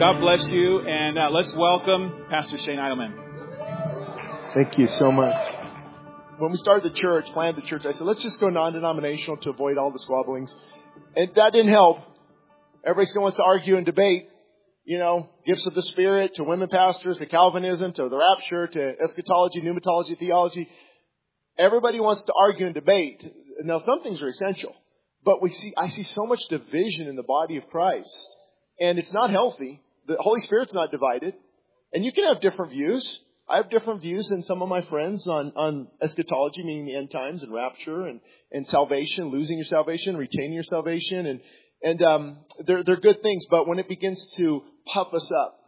God bless you, and uh, let's welcome Pastor Shane Idleman. Thank you so much. When we started the church, planned the church, I said, let's just go non-denominational to avoid all the squabblings. And that didn't help. Everybody still wants to argue and debate. You know, gifts of the Spirit to women pastors, to Calvinism, to the rapture, to eschatology, pneumatology, theology. Everybody wants to argue and debate. Now, some things are essential, but we see, I see so much division in the body of Christ, and it's not healthy. The Holy Spirit's not divided, and you can have different views. I have different views than some of my friends on, on eschatology, meaning the end times and rapture and, and salvation, losing your salvation, retaining your salvation, and, and um, they're, they're good things, but when it begins to puff us up,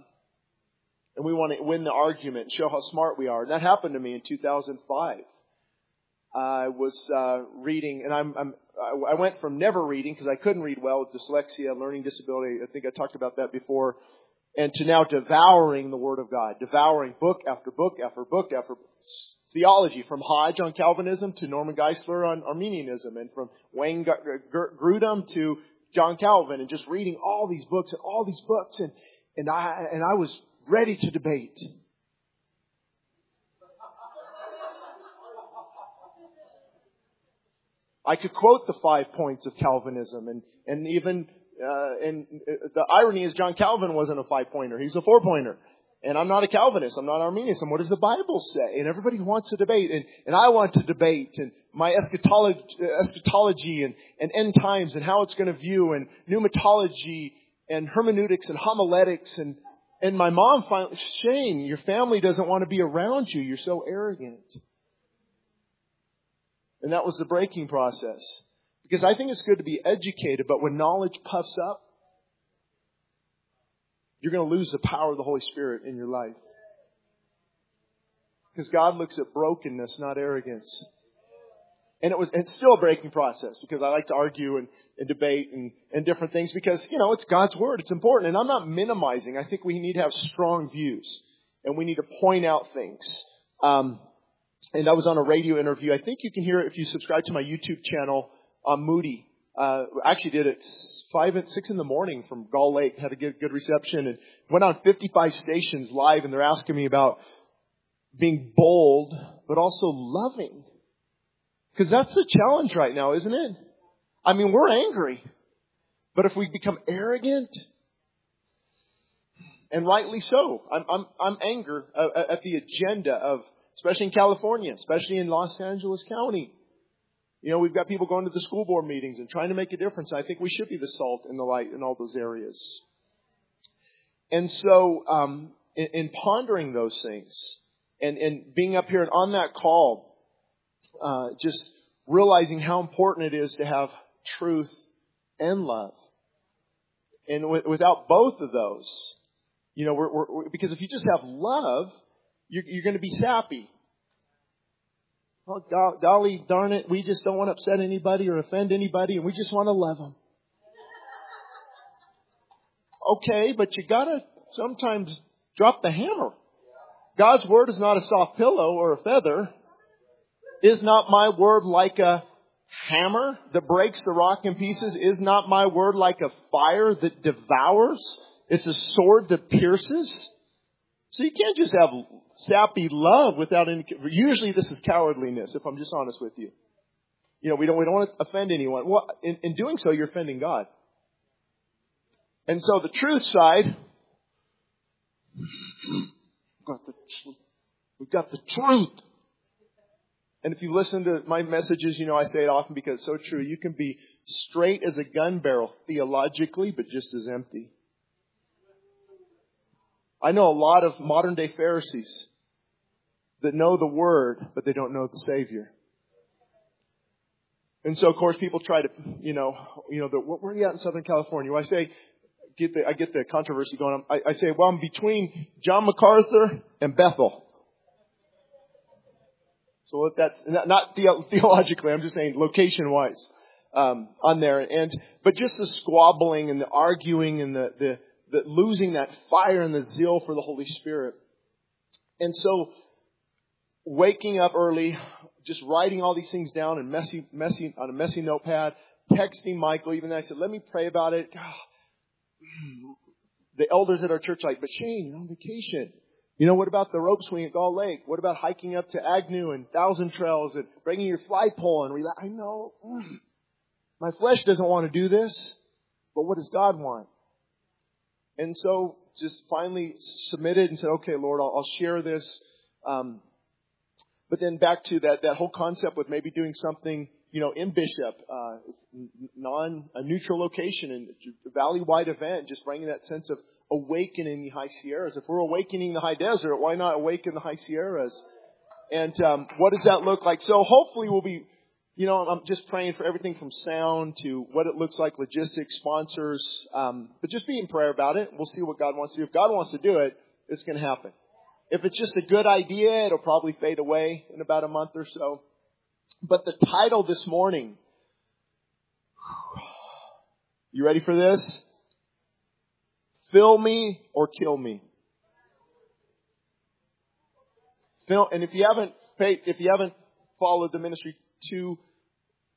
and we want to win the argument and show how smart we are, and that happened to me in 2005. I was uh, reading, and I'm, I'm I went from never reading because I couldn't read well with dyslexia, learning disability. I think I talked about that before, and to now devouring the Word of God, devouring book after book after book after theology, from Hodge on Calvinism to Norman Geisler on Arminianism, and from Wayne Grudem to John Calvin, and just reading all these books and all these books, and and I and I was ready to debate. I could quote the five points of Calvinism and, and even, uh, and uh, the irony is John Calvin wasn't a five pointer. He's a four pointer. And I'm not a Calvinist. I'm not Arminian. And what does the Bible say? And everybody wants to debate. And, and I want to debate. And my eschatology, eschatology and, and end times and how it's going to view and pneumatology and hermeneutics and homiletics. And, and my mom finally, Shane, your family doesn't want to be around you. You're so arrogant. And that was the breaking process. Because I think it's good to be educated, but when knowledge puffs up, you're going to lose the power of the Holy Spirit in your life. Because God looks at brokenness, not arrogance. And it was, it's still a breaking process because I like to argue and, and debate and, and different things because, you know, it's God's Word. It's important. And I'm not minimizing. I think we need to have strong views and we need to point out things. Um, and I was on a radio interview. I think you can hear it if you subscribe to my YouTube channel on Moody. Uh, actually did it five and six in the morning from Gull Lake. Had a good, good reception and went on 55 stations live. And they're asking me about being bold, but also loving. Because that's the challenge right now, isn't it? I mean, we're angry, but if we become arrogant, and rightly so, I'm I'm, I'm anger uh, at the agenda of especially in California, especially in Los Angeles County. You know, we've got people going to the school board meetings and trying to make a difference. I think we should be the salt and the light in all those areas. And so, um, in, in, pondering those things and, and being up here and on that call, uh, just realizing how important it is to have truth and love. And w- without both of those, you know, we're, we're, because if you just have love, you're, you're going to be sappy. Oh, golly darn it, we just don't want to upset anybody or offend anybody, and we just want to love them. Okay, but you gotta sometimes drop the hammer. God's word is not a soft pillow or a feather. Is not my word like a hammer that breaks the rock in pieces? Is not my word like a fire that devours? It's a sword that pierces. So you can't just have sappy love without any, usually this is cowardliness, if I'm just honest with you. You know, we don't, we don't want to offend anyone. Well, in, in doing so, you're offending God. And so the truth side, we've got the, we've got the truth. And if you listen to my messages, you know I say it often because it's so true. You can be straight as a gun barrel theologically, but just as empty. I know a lot of modern day Pharisees that know the word, but they don't know the Savior. And so, of course, people try to, you know, you know, the, where are you at in Southern California? Well, I say, get the, I get the controversy going. I, I say, well, I'm between John MacArthur and Bethel. So that's not theologically. I'm just saying location-wise um, on there. And but just the squabbling and the arguing and the, the the losing that fire and the zeal for the Holy Spirit. And so, waking up early, just writing all these things down in messy, messy, on a messy notepad, texting Michael, even though I said, let me pray about it. the elders at our church like, but Shane, you're on vacation. You know, what about the rope swing at Gull Lake? What about hiking up to Agnew and Thousand Trails and bringing your fly pole and relax? I know. My flesh doesn't want to do this, but what does God want? And so just finally submitted and said, okay, Lord, I'll, I'll share this. Um, but then back to that, that whole concept with maybe doing something, you know, in Bishop, uh, non, a neutral location and valley-wide event, just bringing that sense of awakening the high Sierras. If we're awakening the high desert, why not awaken the high Sierras? And, um, what does that look like? So hopefully we'll be, you know, I'm just praying for everything from sound to what it looks like, logistics, sponsors, um, but just be in prayer about it. We'll see what God wants to do. If God wants to do it, it's going to happen. If it's just a good idea, it'll probably fade away in about a month or so. But the title this morning, you ready for this? Fill me or kill me. Fill, and if you haven't paid, if you haven't followed the ministry too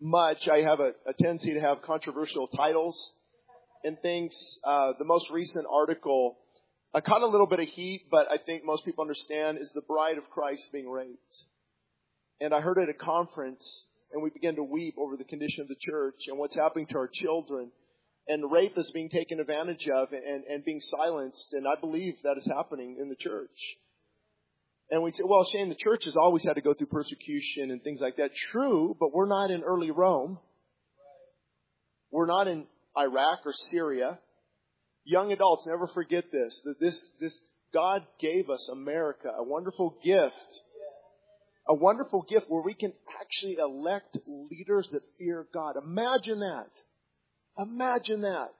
much, I have a, a tendency to have controversial titles and things. Uh, the most recent article I caught a little bit of heat, but I think most people understand is the bride of Christ being raped. And I heard at a conference, and we began to weep over the condition of the church and what's happening to our children. And rape is being taken advantage of and, and being silenced, and I believe that is happening in the church. And we say, well, Shane, the church has always had to go through persecution and things like that. True, but we're not in early Rome. We're not in Iraq or Syria. Young adults, never forget this, that this, this, God gave us America, a wonderful gift. A wonderful gift where we can actually elect leaders that fear God. Imagine that. Imagine that.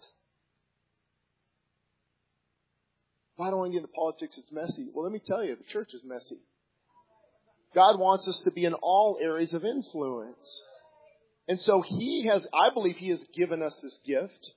If I don't want to get into politics, it's messy. Well, let me tell you, the church is messy. God wants us to be in all areas of influence. And so He has, I believe He has given us this gift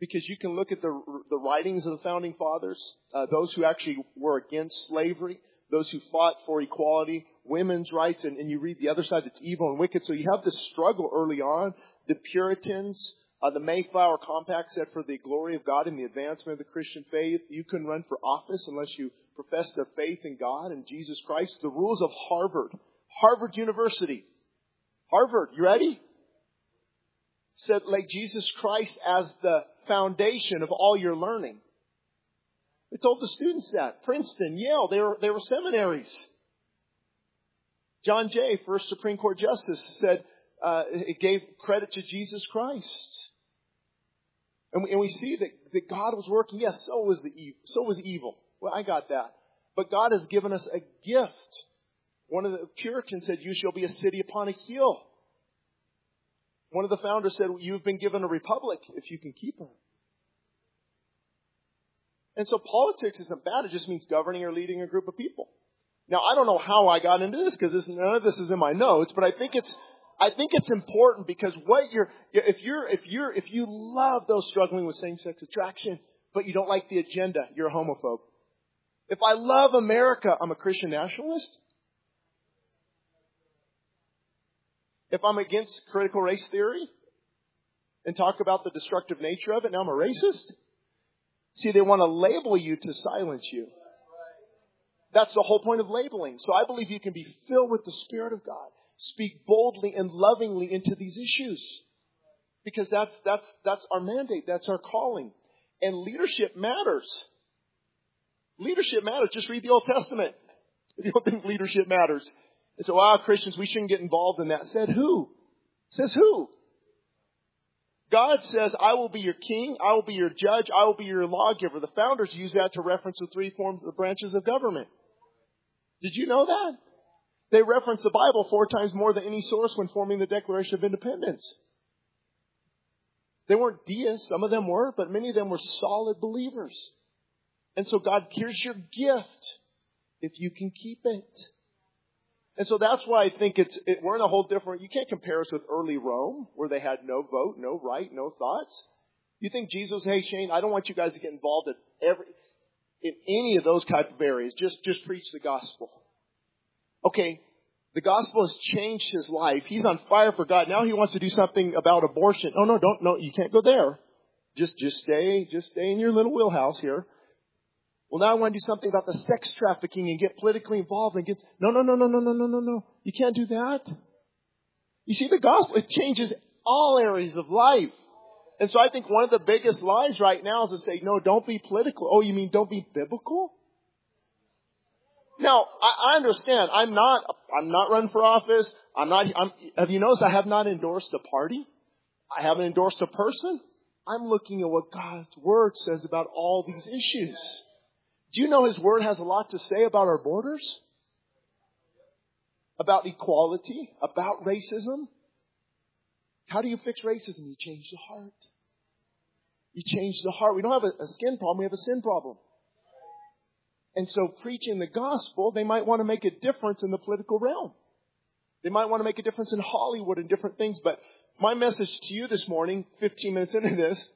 because you can look at the, the writings of the founding fathers, uh, those who actually were against slavery, those who fought for equality, women's rights, and, and you read the other side that's evil and wicked. So you have this struggle early on. The Puritans, uh, the Mayflower Compact said for the glory of God and the advancement of the Christian faith, you can't run for office unless you profess a faith in God and Jesus Christ. The rules of Harvard, Harvard University, Harvard, you ready? Said like Jesus Christ as the foundation of all your learning. They told the students that. Princeton, Yale, they were, they were seminaries. John Jay, first Supreme Court Justice, said uh, it gave credit to Jesus Christ. And we, and we see that, that God was working. Yes, so was the evil. So was evil. Well, I got that. But God has given us a gift. One of the Puritans said, "You shall be a city upon a hill." One of the founders said, You've been given a republic if you can keep her. And so politics isn't bad, it just means governing or leading a group of people. Now, I don't know how I got into this because none of this is in my notes, but I think it's, I think it's important because what you're, if you're, if you're, if you love those struggling with same-sex attraction, but you don't like the agenda, you're a homophobe. If I love America, I'm a Christian nationalist. If I'm against critical race theory and talk about the destructive nature of it, now I'm a racist? See, they want to label you to silence you. That's the whole point of labeling. So I believe you can be filled with the Spirit of God. Speak boldly and lovingly into these issues. Because that's, that's, that's our mandate. That's our calling. And leadership matters. Leadership matters. Just read the Old Testament. If you don't think leadership matters. And so, ah, Christians, we shouldn't get involved in that. Said who? Says who? God says, I will be your king, I will be your judge, I will be your lawgiver. The founders use that to reference the three forms, the branches of government. Did you know that? They reference the Bible four times more than any source when forming the Declaration of Independence. They weren't deists, some of them were, but many of them were solid believers. And so God, here's your gift if you can keep it. And so that's why I think it's, it, we're in a whole different, you can't compare us with early Rome, where they had no vote, no right, no thoughts. You think Jesus, hey Shane, I don't want you guys to get involved in every, in any of those type of areas. Just, just preach the gospel. Okay, the gospel has changed his life. He's on fire for God. Now he wants to do something about abortion. Oh no, don't, no, you can't go there. Just, just stay, just stay in your little wheelhouse here. Well, now I want to do something about the sex trafficking and get politically involved and get, no, no, no, no, no, no, no, no, no. You can't do that. You see, the gospel, it changes all areas of life. And so I think one of the biggest lies right now is to say, no, don't be political. Oh, you mean don't be biblical? Now, I, I understand. I'm not, I'm not running for office. I'm not, I'm, have you noticed I have not endorsed a party? I haven't endorsed a person. I'm looking at what God's Word says about all these issues. Do you know His Word has a lot to say about our borders? About equality? About racism? How do you fix racism? You change the heart. You change the heart. We don't have a, a skin problem, we have a sin problem. And so preaching the gospel, they might want to make a difference in the political realm. They might want to make a difference in Hollywood and different things, but my message to you this morning, 15 minutes into this,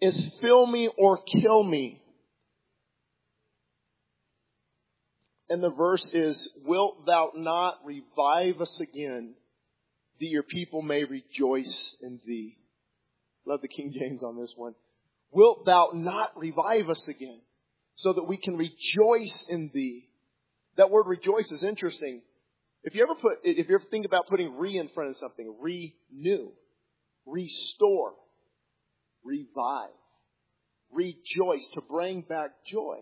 is fill me or kill me. And the verse is, Wilt thou not revive us again, that your people may rejoice in thee? Love the King James on this one. Wilt thou not revive us again? So that we can rejoice in thee. That word rejoice is interesting. If you ever put, if you ever think about putting re in front of something, renew, restore, revive, rejoice, to bring back joy.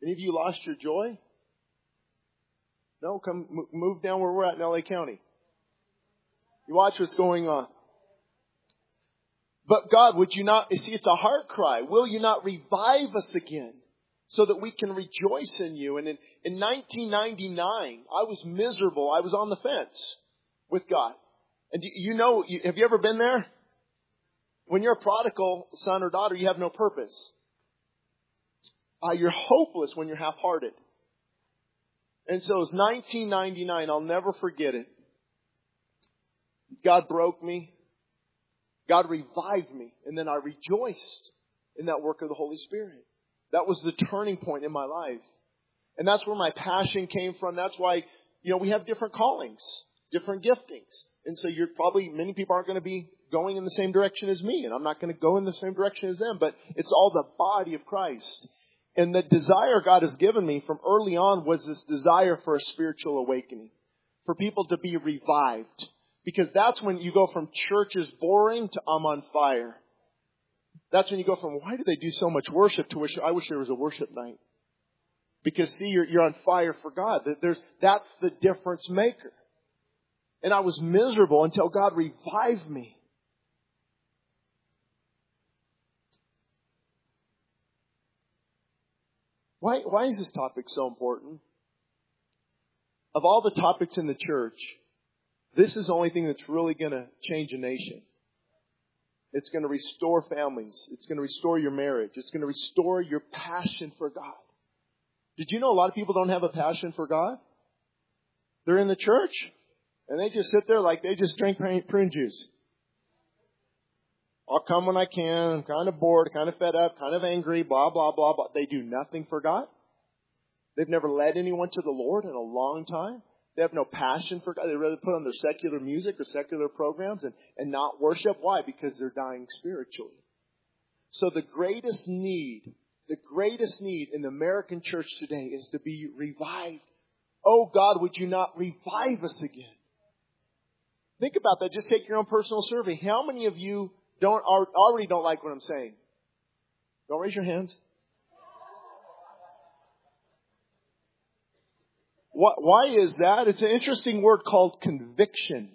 Any of you lost your joy? No, come move down where we're at in LA County. You watch what's going on. But God, would you not, see, it's a heart cry. Will you not revive us again so that we can rejoice in you? And in, in 1999, I was miserable. I was on the fence with God. And you know, have you ever been there? When you're a prodigal son or daughter, you have no purpose. Uh, you're hopeless when you're half-hearted. And so it was 1999. I'll never forget it. God broke me. God revived me, and then I rejoiced in that work of the Holy Spirit. That was the turning point in my life. And that's where my passion came from. That's why, you know, we have different callings, different giftings. And so you're probably, many people aren't going to be going in the same direction as me, and I'm not going to go in the same direction as them, but it's all the body of Christ. And the desire God has given me from early on was this desire for a spiritual awakening, for people to be revived, because that's when you go from church is boring to I'm on fire. That's when you go from why do they do so much worship to wish I wish there was a worship night. Because see, you're, you're on fire for God. There's, that's the difference maker. And I was miserable until God revived me. Why, why is this topic so important? Of all the topics in the church, this is the only thing that's really going to change a nation. It's going to restore families. It's going to restore your marriage. It's going to restore your passion for God. Did you know a lot of people don't have a passion for God? They're in the church and they just sit there like they just drink prune juice. I'll come when I can. I'm kind of bored, kind of fed up, kind of angry, blah, blah, blah, blah. They do nothing for God. They've never led anyone to the Lord in a long time. They have no passion for God. They rather put on their secular music or secular programs and, and not worship. Why? Because they're dying spiritually. So the greatest need, the greatest need in the American church today is to be revived. Oh God, would you not revive us again? Think about that. Just take your own personal survey. How many of you don't already don't like what I'm saying? Don't raise your hands. Why is that? It's an interesting word called conviction.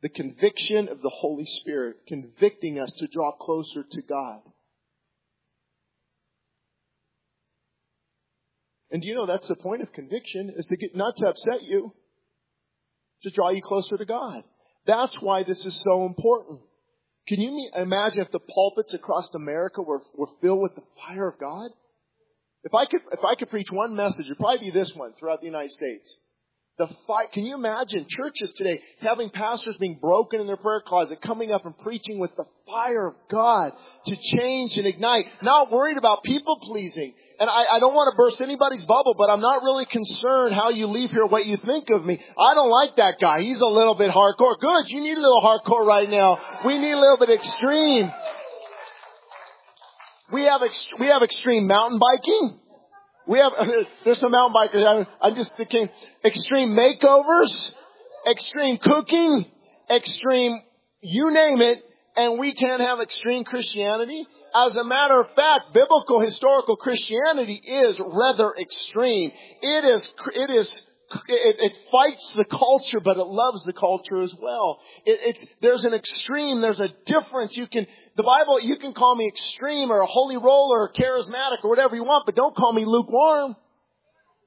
The conviction of the Holy Spirit, convicting us to draw closer to God. And you know that's the point of conviction is to get not to upset you, to draw you closer to God. That's why this is so important. Can you imagine if the pulpits across America were, were filled with the fire of God? If I could, if I could preach one message, it'd probably be this one throughout the United States. The fight, can you imagine churches today having pastors being broken in their prayer closet, coming up and preaching with the fire of God to change and ignite, not worried about people pleasing. And I, I don't want to burst anybody's bubble, but I'm not really concerned how you leave here, what you think of me. I don't like that guy. He's a little bit hardcore. Good. You need a little hardcore right now. We need a little bit extreme. We have ex- we have extreme mountain biking. We have there's some mountain bikers. I'm, just thinking extreme makeovers, extreme cooking, extreme you name it, and we can't have extreme Christianity. As a matter of fact, biblical historical Christianity is rather extreme. It is, it is, it, it fights the culture, but it loves the culture as well. It, it's, there's an extreme, there's a difference. You can, the Bible, you can call me extreme or a holy roller or charismatic or whatever you want, but don't call me lukewarm.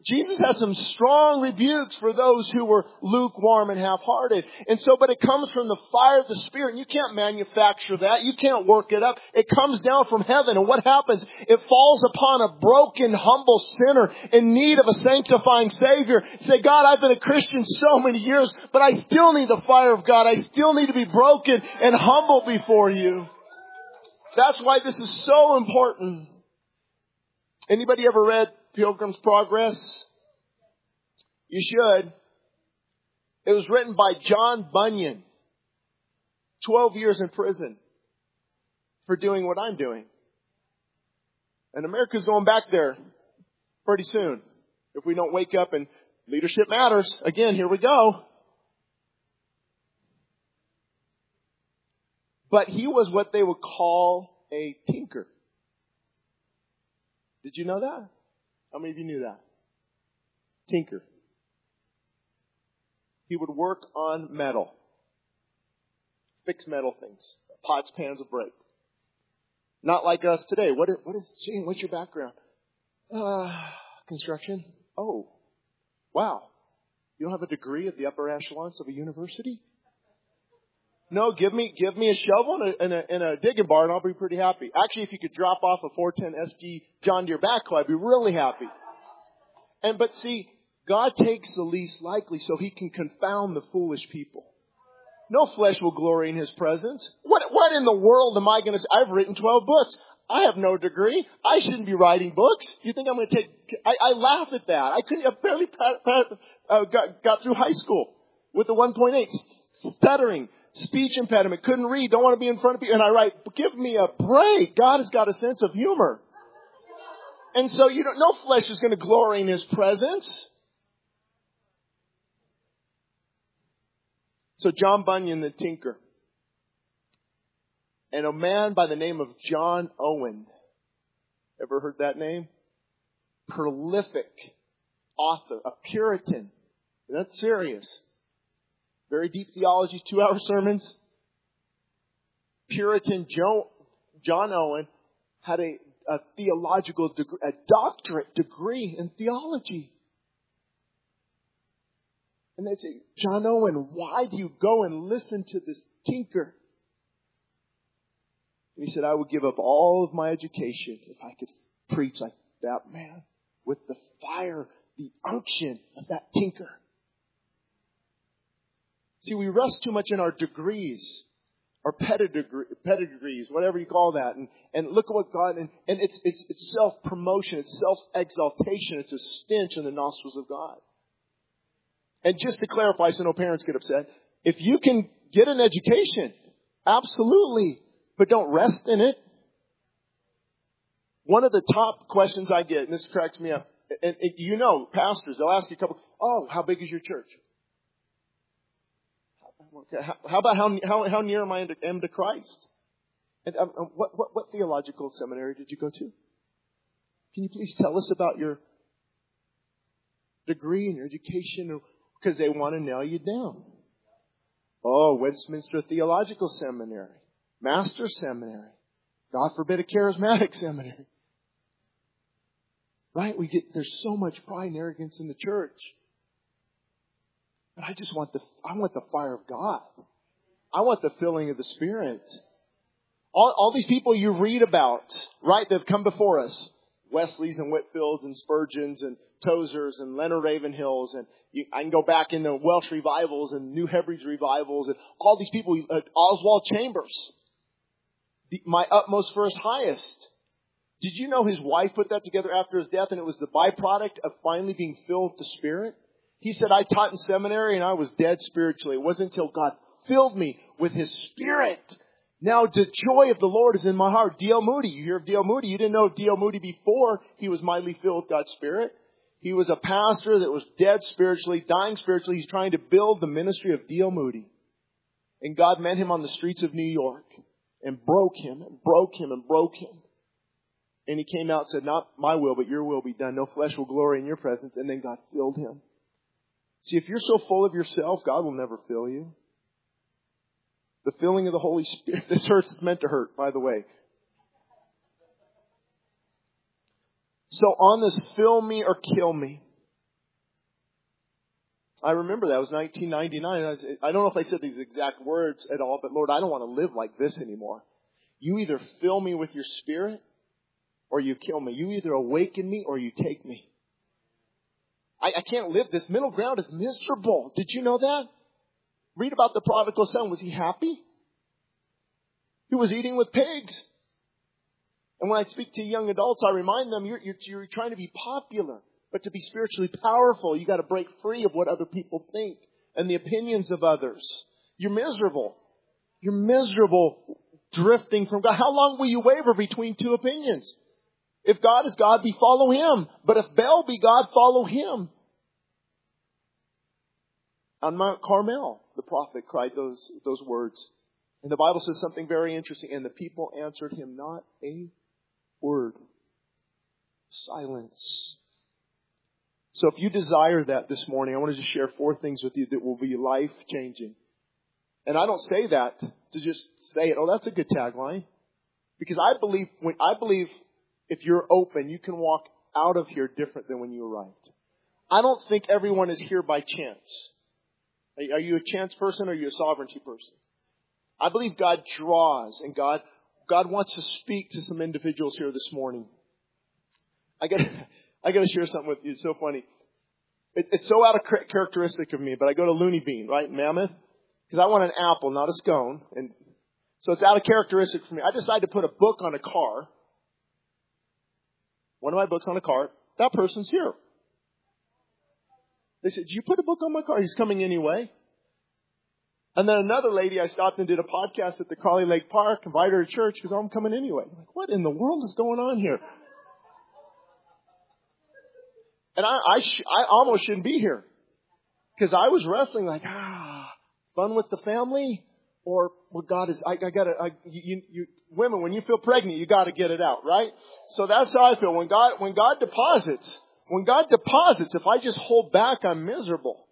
Jesus has some strong rebukes for those who were lukewarm and half-hearted. And so, but it comes from the fire of the Spirit. And you can't manufacture that. You can't work it up. It comes down from heaven. And what happens? It falls upon a broken, humble sinner in need of a sanctifying Savior. Say, God, I've been a Christian so many years, but I still need the fire of God. I still need to be broken and humble before you. That's why this is so important. Anybody ever read Pilgrim's Progress? You should. It was written by John Bunyan. 12 years in prison for doing what I'm doing. And America's going back there pretty soon. If we don't wake up and leadership matters. Again, here we go. But he was what they would call a tinker. Did you know that? How many of you knew that? Tinker. He would work on metal. Fix metal things. Pots, pans of break. Not like us today. What is, what is what's your background? Uh, construction. Oh. Wow. You don't have a degree at the upper echelons of a university? No, give me give me a shovel and a, and a, and a digging bar, and I'll be pretty happy. Actually, if you could drop off a 410 SG John Deere backhoe, I'd be really happy. And but see, God takes the least likely so He can confound the foolish people. No flesh will glory in His presence. What what in the world am I going to? say? I've written 12 books. I have no degree. I shouldn't be writing books. You think I'm going to take? I, I laugh at that. I couldn't. I barely uh, got, got through high school with the 1.8, stuttering speech impediment, couldn't read, don't want to be in front of people. And I write, give me a break. God has got a sense of humor. And so you don't, no flesh is going to glory in his presence. So John Bunyan, the tinker, and a man by the name of John Owen. Ever heard that name? Prolific author, a Puritan. That's serious. Very deep theology, two hour sermons. Puritan John Owen had a, a theological degree, a doctorate degree in theology. And they say, John Owen, why do you go and listen to this tinker? And he said, I would give up all of my education if I could preach like that man with the fire, the unction of that tinker. See, we rest too much in our degrees, our pedigrees, whatever you call that, and, and look at what God, and, and it's, it's, it's self-promotion, it's self-exaltation, it's a stench in the nostrils of God. And just to clarify so no parents get upset, if you can get an education, absolutely, but don't rest in it. One of the top questions I get, and this cracks me up, and, and you know, pastors, they'll ask you a couple, oh, how big is your church? How about how, how, how near am I am to Christ? And um, um, what, what, what theological seminary did you go to? Can you please tell us about your degree and your education? Because they want to nail you down. Oh, Westminster Theological Seminary, Master's Seminary, God forbid a charismatic seminary. Right? We get, there's so much pride and arrogance in the church. But I just want the, I want the fire of God. I want the filling of the Spirit. All, all these people you read about, right, that have come before us. Wesleys and Whitefields and Spurgeons and Tozers and Leonard Ravenhills and you, I can go back into Welsh revivals and New Hebrides revivals and all these people, uh, Oswald Chambers, the, my utmost for his highest. Did you know his wife put that together after his death and it was the byproduct of finally being filled with the Spirit? He said, I taught in seminary and I was dead spiritually. It wasn't until God filled me with His Spirit Now the joy of the Lord is in my heart. D.L. Moody, you hear of D.L. Moody. You didn't know D.L. Moody before he was mightily filled with God's Spirit. He was a pastor that was dead spiritually, dying spiritually. He's trying to build the ministry of D.L. Moody. And God met him on the streets of New York and broke him and broke him and broke him. And he came out and said, not my will, but your will be done. No flesh will glory in your presence. And then God filled him. See, if you're so full of yourself, God will never fill you. The filling of the Holy Spirit, this hurts, it's meant to hurt, by the way. So on this fill me or kill me. I remember that. It was 1999. I, I don't know if I said these exact words at all, but Lord, I don't want to live like this anymore. You either fill me with your spirit or you kill me. You either awaken me or you take me. I, I can't live. This middle ground is miserable. Did you know that? Read about the prodigal son. Was he happy? He was eating with pigs. And when I speak to young adults, I remind them you're, you're, you're trying to be popular. But to be spiritually powerful, you got to break free of what other people think and the opinions of others. You're miserable. You're miserable drifting from God. How long will you waver between two opinions? If God is God, be follow him. But if Baal be God, follow him. On Mount Carmel, the prophet cried those, those words. And the Bible says something very interesting. And the people answered him not a word. Silence. So if you desire that this morning, I want to just share four things with you that will be life changing. And I don't say that to just say it. Oh, that's a good tagline. Because I believe when I believe if you're open, you can walk out of here different than when you arrived. I don't think everyone is here by chance. Are you a chance person or are you a sovereignty person? I believe God draws and God, God wants to speak to some individuals here this morning. I got, I got to share something with you. It's so funny. It, it's so out of characteristic of me, but I go to Looney Bean, right, Mammoth, because I want an apple, not a scone, and so it's out of characteristic for me. I decided to put a book on a car one of my books on a cart. That person's here. They said, "Do you put a book on my cart? He's coming anyway. And then another lady, I stopped and did a podcast at the Crowley Lake Park, invited her to church because I'm coming anyway. I'm like, what in the world is going on here? And I, I, sh- I almost shouldn't be here because I was wrestling like, ah, fun with the family or what God is, I, I gotta, you, you, women, when you feel pregnant, you gotta get it out, right? So that's how I feel. When God, when God deposits, when God deposits, if I just hold back, I'm miserable.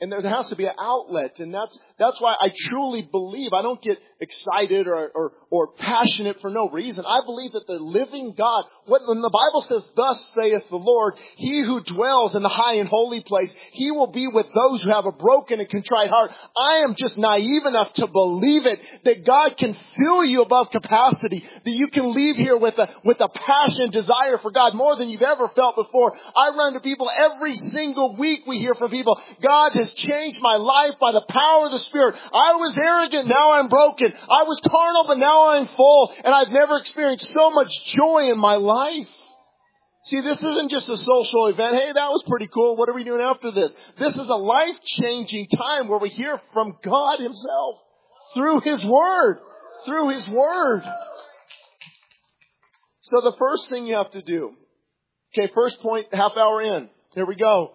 And there has to be an outlet. And that's, that's why I truly believe I don't get excited or, or, or passionate for no reason. I believe that the living God, when the Bible says, thus saith the Lord, he who dwells in the high and holy place, he will be with those who have a broken and contrite heart. I am just naive enough to believe it, that God can fill you above capacity, that you can leave here with a, with a passion, desire for God more than you've ever felt before. I run to people every single week we hear from people, God has changed my life by the power of the Spirit. I was arrogant, now I'm broken. I was carnal, but now I'm full, and I've never experienced so much joy in my life. See, this isn't just a social event. Hey, that was pretty cool. What are we doing after this? This is a life-changing time where we hear from God Himself through His Word. Through His Word. So the first thing you have to do, okay, first point, half hour in. Here we go.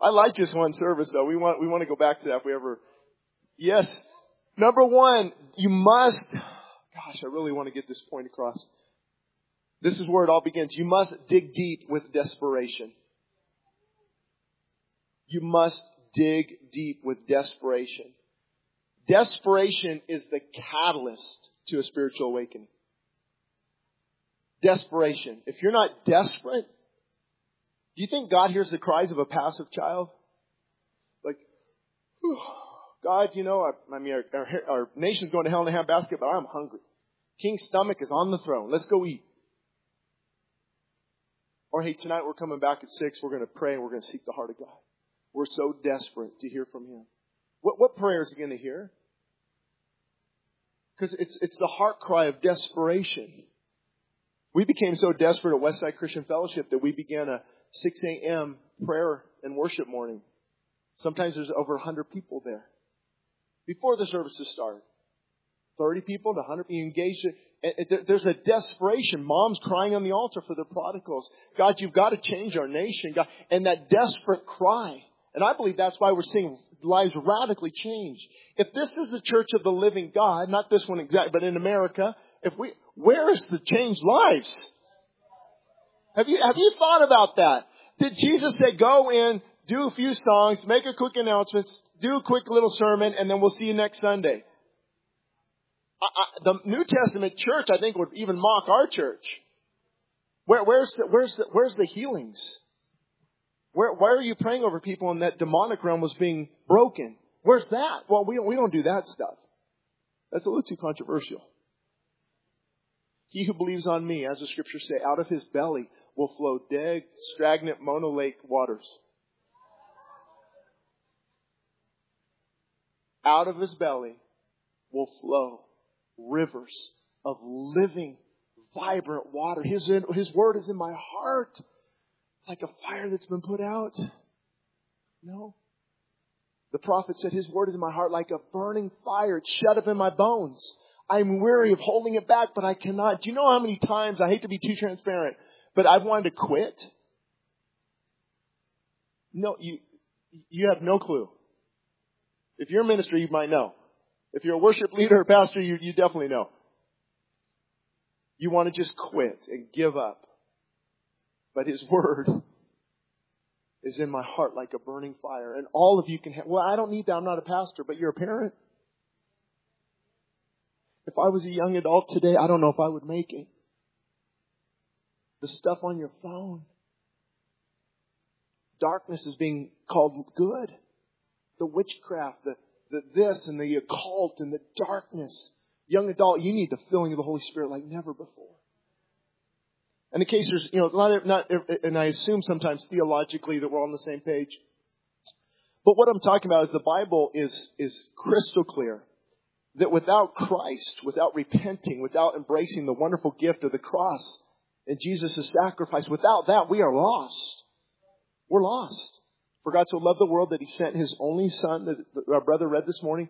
I like just one service though. We want, we want to go back to that if we ever, yes. Number one, you must, gosh, I really want to get this point across. This is where it all begins. You must dig deep with desperation. You must dig deep with desperation. Desperation is the catalyst to a spiritual awakening. Desperation. If you're not desperate, do you think God hears the cries of a passive child? Like, whew, God, you know, I, I mean, our, our, our, nation's going to hell in a handbasket, but I'm hungry. King's stomach is on the throne. Let's go eat. Or hey, tonight we're coming back at six. We're going to pray and we're going to seek the heart of God. We're so desperate to hear from Him. What, what prayer is He going to hear? Because it's, it's the heart cry of desperation. We became so desperate at Westside Christian Fellowship that we began a 6 a.m. prayer and worship morning. Sometimes there's over 100 people there. Before the services start. 30 people to 100 be engaged. There's a desperation. Moms crying on the altar for their prodigals. God, you've got to change our nation. God, and that desperate cry. And I believe that's why we're seeing lives radically change. If this is the church of the living God, not this one exactly, but in America, if we, where is the changed lives? Have you, have you thought about that? Did Jesus say, go in, do a few songs, make a quick announcements, do a quick little sermon, and then we'll see you next Sunday? I, I, the New Testament church, I think, would even mock our church. Where, where's the, where's the, where's the healings? Where, why are you praying over people and that demonic realm was being broken? Where's that? Well, we don't, we don't do that stuff. That's a little too controversial. He who believes on me, as the scriptures say, out of his belly will flow dead, stagnant Mono Lake waters. Out of his belly will flow rivers of living, vibrant water. His, his word is in my heart. Like a fire that's been put out. No. The prophet said, His word is in my heart like a burning fire. It's shut up in my bones. I'm weary of holding it back, but I cannot. Do you know how many times, I hate to be too transparent, but I've wanted to quit? No, you, you have no clue. If you're a minister, you might know. If you're a worship leader or pastor, you, you definitely know. You want to just quit and give up. But His Word is in my heart like a burning fire. And all of you can have, well, I don't need that. I'm not a pastor, but you're a parent. If I was a young adult today, I don't know if I would make it. The stuff on your phone. Darkness is being called good. The witchcraft, the, the this and the occult and the darkness. Young adult, you need the filling of the Holy Spirit like never before. And in case there's, you know, not, not, and I assume sometimes theologically that we're on the same page. But what I'm talking about is the Bible is, is crystal clear that without Christ, without repenting, without embracing the wonderful gift of the cross and Jesus' sacrifice, without that, we are lost. We're lost. For God so loved the world that he sent his only son that our brother read this morning.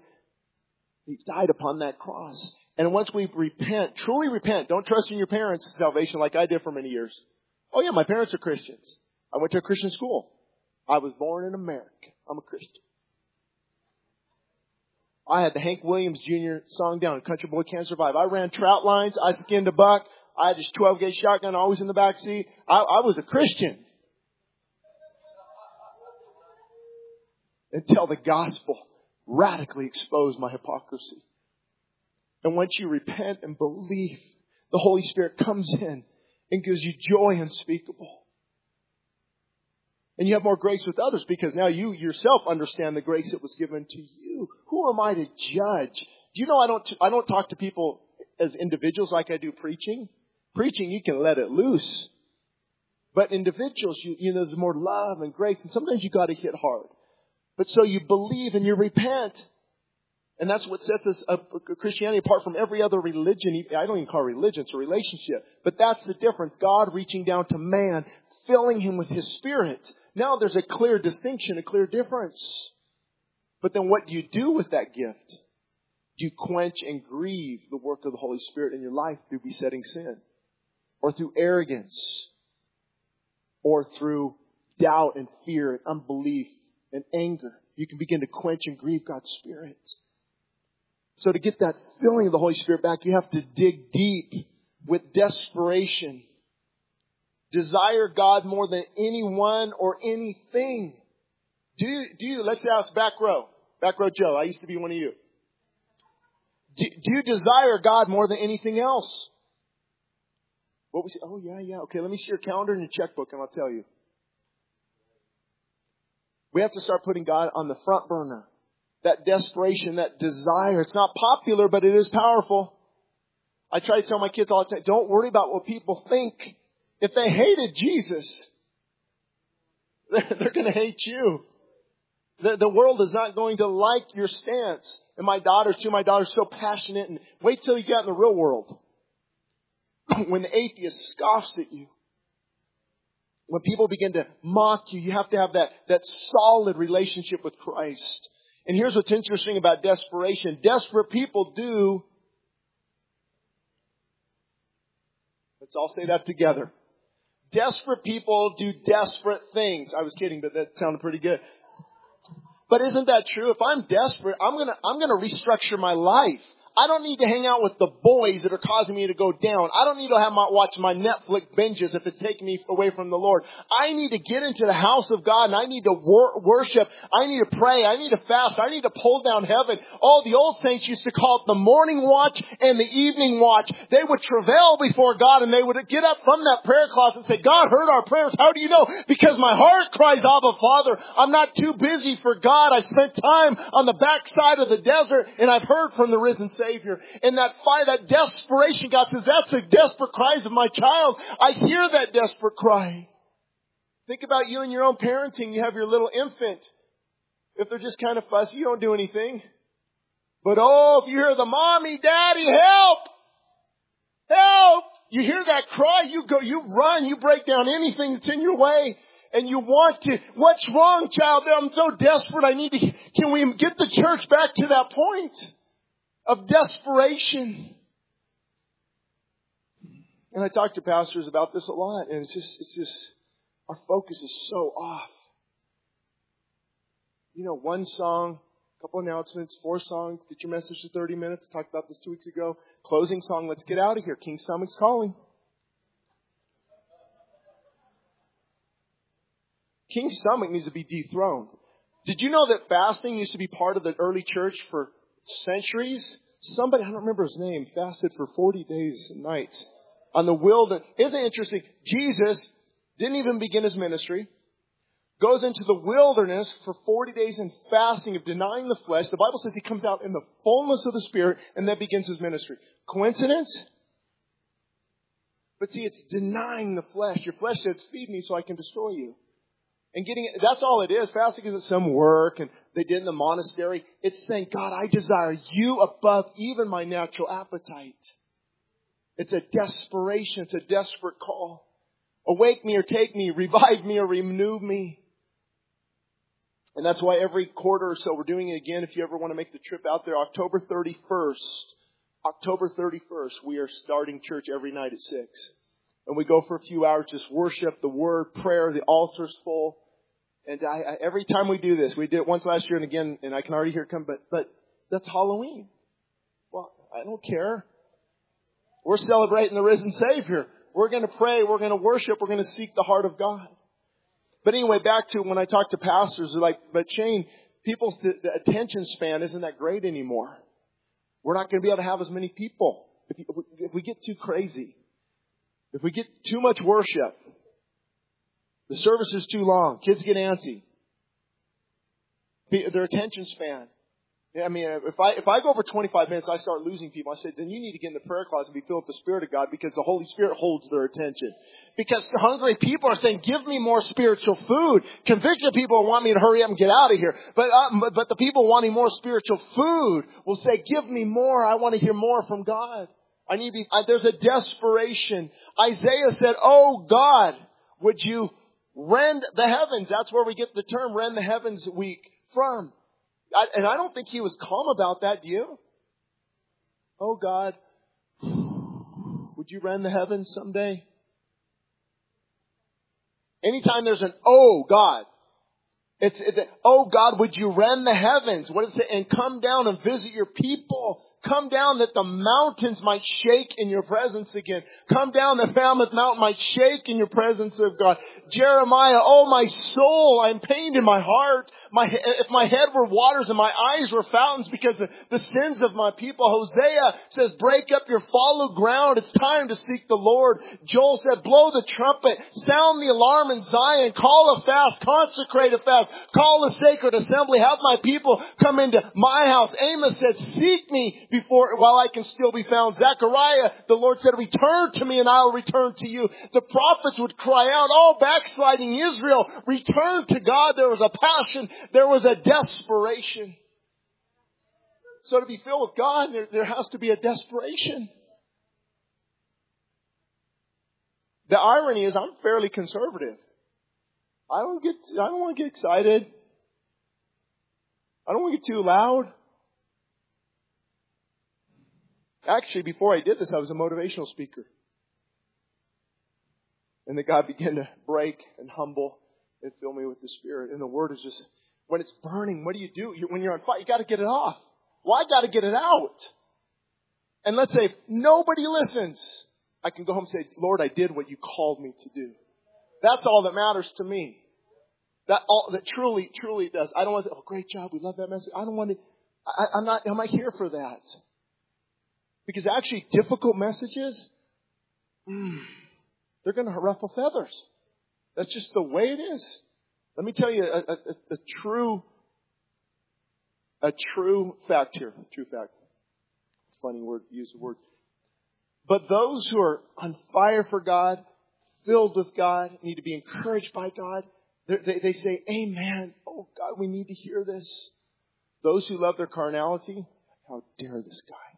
He died upon that cross. And once we repent, truly repent, don't trust in your parents' salvation like I did for many years. Oh yeah, my parents are Christians. I went to a Christian school. I was born in America. I'm a Christian. I had the Hank Williams Jr. song down, Country Boy Can't Survive. I ran trout lines. I skinned a buck. I had this 12 gauge shotgun always in the back seat. I, I was a Christian. Until the gospel radically exposed my hypocrisy. And once you repent and believe, the Holy Spirit comes in and gives you joy unspeakable. And you have more grace with others because now you yourself understand the grace that was given to you. Who am I to judge? Do you know I don't, I don't talk to people as individuals like I do preaching? Preaching, you can let it loose. But individuals, you, you know, there's more love and grace and sometimes you gotta hit hard. But so you believe and you repent. And that's what sets us up, Christianity apart from every other religion. I don't even call it religion, it's a relationship. But that's the difference. God reaching down to man, filling him with his spirit. Now there's a clear distinction, a clear difference. But then what do you do with that gift? Do you quench and grieve the work of the Holy Spirit in your life through besetting sin? Or through arrogance? Or through doubt and fear and unbelief and anger? You can begin to quench and grieve God's Spirit. So to get that filling of the Holy Spirit back, you have to dig deep with desperation. Desire God more than anyone or anything. Do you, do you, let's ask back row, back row Joe, I used to be one of you. Do, do you desire God more than anything else? What was, oh yeah, yeah, okay, let me see your calendar and your checkbook and I'll tell you. We have to start putting God on the front burner that desperation, that desire. It's not popular, but it is powerful. I try to tell my kids all the time, don't worry about what people think. If they hated Jesus, they're going to hate you. The, the world is not going to like your stance. And my daughters, too, my daughters so passionate and wait till you get in the real world. when the atheist scoffs at you when people begin to mock you, you have to have that, that solid relationship with Christ. And here's what's interesting about desperation. Desperate people do. Let's all say that together. Desperate people do desperate things. I was kidding, but that sounded pretty good. But isn't that true? If I'm desperate, I'm gonna, I'm gonna restructure my life. I don't need to hang out with the boys that are causing me to go down. I don't need to have my, watch my Netflix binges if it's taking me away from the Lord. I need to get into the house of God and I need to wor- worship. I need to pray. I need to fast. I need to pull down heaven. All the old saints used to call it the morning watch and the evening watch. They would travail before God and they would get up from that prayer closet and say, God heard our prayers. How do you know? Because my heart cries, Abba Father. I'm not too busy for God. I spent time on the backside of the desert and I've heard from the risen. Savior. And that fire, that desperation, God says, that's the desperate cries of my child. I hear that desperate cry. Think about you and your own parenting. You have your little infant. If they're just kind of fussy, you don't do anything. But oh, if you hear the mommy, daddy, help! Help! You hear that cry, you go, you run, you break down anything that's in your way and you want to, what's wrong, child? I'm so desperate. I need to, can we get the church back to that point? Of desperation. And I talk to pastors about this a lot, and it's just, it's just, our focus is so off. You know, one song, a couple announcements, four songs, get your message to 30 minutes, talked about this two weeks ago. Closing song, let's get out of here. King Summit's calling. King Summit needs to be dethroned. Did you know that fasting used to be part of the early church for centuries. Somebody, I don't remember his name, fasted for 40 days and nights on the wilderness. Isn't it interesting? Jesus didn't even begin his ministry, goes into the wilderness for 40 days in fasting of denying the flesh. The Bible says he comes out in the fullness of the Spirit and then begins his ministry. Coincidence? But see, it's denying the flesh. Your flesh says, feed me so I can destroy you and getting it, that's all it is. Fasting isn't some work and they did in the monastery. It's saying, God, I desire you above even my natural appetite. It's a desperation. It's a desperate call. Awake me or take me, revive me or renew me. And that's why every quarter or so we're doing it again. If you ever want to make the trip out there, October 31st, October 31st, we are starting church every night at 6. And we go for a few hours, just worship, the word, prayer, the altar's full. And I, I, every time we do this, we did it once last year and again, and I can already hear it come, but, but that's Halloween. Well, I don't care. We're celebrating the risen Savior. We're going to pray. We're going to worship. We're going to seek the heart of God. But anyway, back to when I talk to pastors, they're like, but Shane, people's the, the attention span isn't that great anymore. We're not going to be able to have as many people if, if, we, if we get too crazy. If we get too much worship, the service is too long. Kids get antsy. Their attention span. I mean, if I, if I go over 25 minutes, I start losing people. I said, then you need to get in the prayer closet and be filled with the Spirit of God because the Holy Spirit holds their attention. Because hungry people are saying, give me more spiritual food. Convicted people want me to hurry up and get out of here. But, uh, but the people wanting more spiritual food will say, give me more. I want to hear more from God. I need to be, uh, there's a desperation. Isaiah said, oh God, would you rend the heavens. That's where we get the term rend the heavens week from. I, and I don't think he was calm about that, do you? Oh God, would you rend the heavens someday? Anytime there's an oh God, it's, it's oh God, would you rend the heavens? What is it? And come down and visit your people. Come down that the mountains might shake in your presence again. Come down that Falmouth Mountain might shake in your presence of God. Jeremiah, oh my soul, I'm pained in my heart. My, if my head were waters and my eyes were fountains because of the sins of my people. Hosea says, break up your fallow ground. It's time to seek the Lord. Joel said, blow the trumpet, sound the alarm in Zion, call a fast, consecrate a fast, call a sacred assembly, have my people come into my house. Amos said, seek me before, while I can still be found. Zechariah, the Lord said, return to me and I'll return to you. The prophets would cry out, all backsliding Israel, return to God. There was a passion. There was a desperation. So to be filled with God, there, there has to be a desperation. The irony is I'm fairly conservative. I don't get, I don't want to get excited. I don't want to get too loud. Actually, before I did this, I was a motivational speaker. And that God began to break and humble and fill me with the Spirit. And the Word is just, when it's burning, what do you do? When you're on fire, you gotta get it off. Well, I gotta get it out. And let's say nobody listens, I can go home and say, Lord, I did what you called me to do. That's all that matters to me. That all, that truly, truly does. I don't want to, oh, great job. We love that message. I don't want to, I, I'm not, am I here for that? Because actually difficult messages, mm, they're going to ruffle feathers. That's just the way it is. Let me tell you a, a, a, true, a true fact here. True fact. It's a funny word, use the word. But those who are on fire for God, filled with God, need to be encouraged by God, they, they say, Amen. Oh God, we need to hear this. Those who love their carnality, how dare this guy?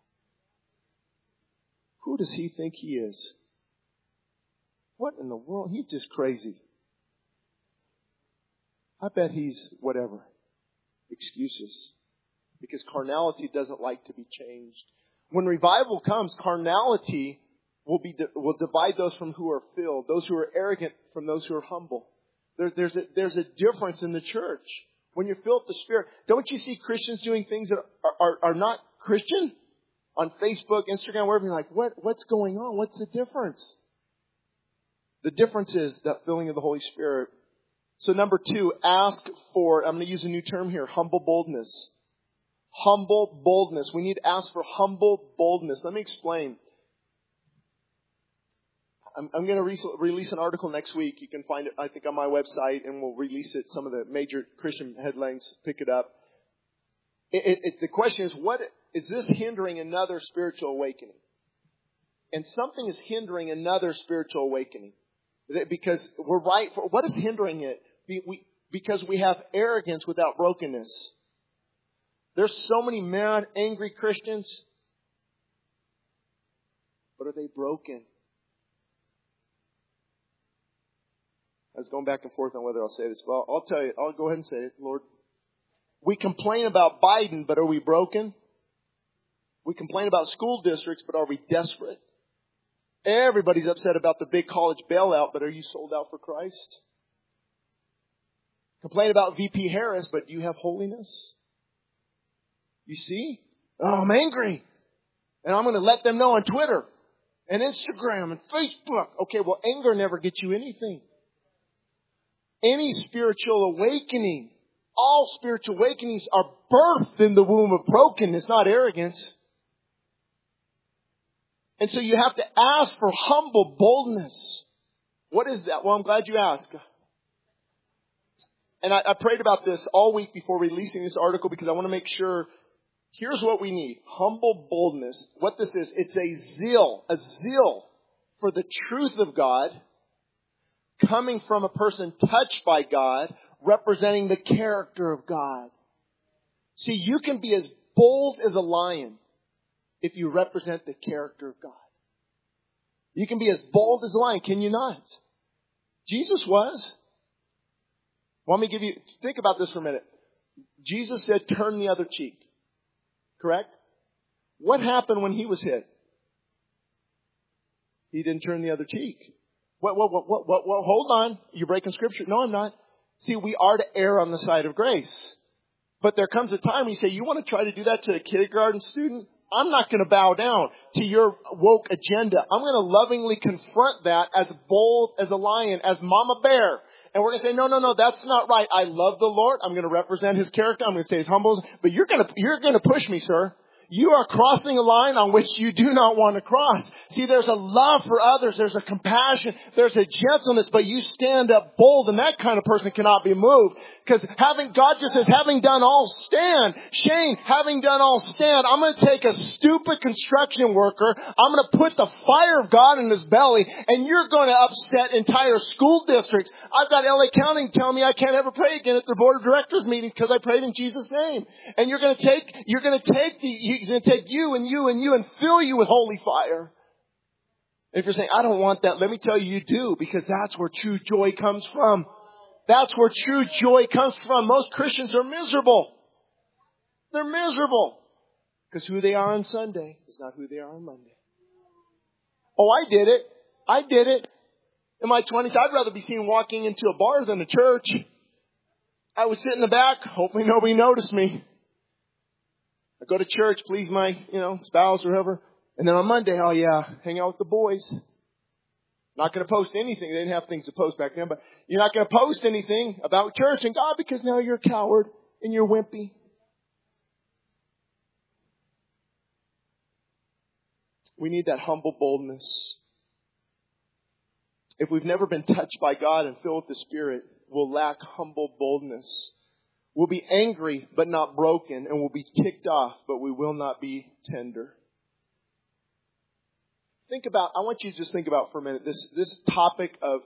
Who does he think he is? What in the world? He's just crazy. I bet he's whatever. Excuses. Because carnality doesn't like to be changed. When revival comes, carnality will be, will divide those from who are filled, those who are arrogant from those who are humble. There's, there's, a, there's a difference in the church. When you're filled with the Spirit, don't you see Christians doing things that are, are, are not Christian? On Facebook, Instagram, wherever you're like, what, what's going on? What's the difference? The difference is that filling of the Holy Spirit. So number two, ask for, I'm going to use a new term here, humble boldness. Humble boldness. We need to ask for humble boldness. Let me explain. I'm, I'm going to re- release an article next week. You can find it, I think, on my website, and we'll release it. Some of the major Christian headlines pick it up. It, it, it, the question is, what is this hindering another spiritual awakening? And something is hindering another spiritual awakening because we're right. For, what is hindering it? Because we have arrogance without brokenness. There's so many mad, angry Christians, but are they broken? I was going back and forth on whether I'll say this. Well, I'll tell you. I'll go ahead and say it, Lord. We complain about Biden, but are we broken? We complain about school districts, but are we desperate? Everybody's upset about the big college bailout, but are you sold out for Christ? Complain about VP Harris, but do you have holiness? You see? Oh, I'm angry. And I'm going to let them know on Twitter and Instagram and Facebook. Okay, well, anger never gets you anything any spiritual awakening, all spiritual awakenings are birthed in the womb of brokenness, not arrogance. And so you have to ask for humble boldness. What is that? Well, I'm glad you asked. And I, I prayed about this all week before releasing this article because I want to make sure here's what we need. Humble boldness. What this is, it's a zeal, a zeal for the truth of God coming from a person touched by God, representing the character of God. See, you can be as bold as a lion if you represent the character of God. You can be as bold as a lion, can you not? Jesus was. Let me give you, think about this for a minute. Jesus said, turn the other cheek. Correct? What happened when he was hit? He didn't turn the other cheek. What, what, what, what, what, what, hold on. You're breaking scripture. No, I'm not. See, we are to err on the side of grace. But there comes a time you say, you want to try to do that to a kindergarten student? I'm not going to bow down to your woke agenda. I'm going to lovingly confront that as bold as a lion, as mama bear. And we're going to say, no, no, no, that's not right. I love the Lord. I'm going to represent His character. I'm going to stay as humble, but you're going to, you're going to push me, sir you are crossing a line on which you do not want to cross. See, there's a love for others, there's a compassion, there's a gentleness, but you stand up bold and that kind of person cannot be moved. Because having, God just says, having done all stand, Shane, having done all stand, I'm gonna take a stupid construction worker, I'm gonna put the fire of God in his belly, and you're gonna upset entire school districts. I've got LA County telling me I can't ever pray again at their board of directors meeting because I prayed in Jesus' name. And you're gonna take, you're gonna take the, He's going to take you and you and you and fill you with holy fire. If you're saying, I don't want that, let me tell you, you do, because that's where true joy comes from. That's where true joy comes from. Most Christians are miserable. They're miserable. Because who they are on Sunday is not who they are on Monday. Oh, I did it. I did it. In my 20s, I'd rather be seen walking into a bar than a church. I would sit in the back, hoping nobody noticed me. I go to church, please my, you know, spouse or whoever. And then on Monday, oh yeah, hang out with the boys. Not going to post anything. They didn't have things to post back then, but you're not going to post anything about church and God because now you're a coward and you're wimpy. We need that humble boldness. If we've never been touched by God and filled with the Spirit, we'll lack humble boldness. We'll be angry but not broken, and we'll be ticked off, but we will not be tender. Think about, I want you to just think about for a minute this, this topic of,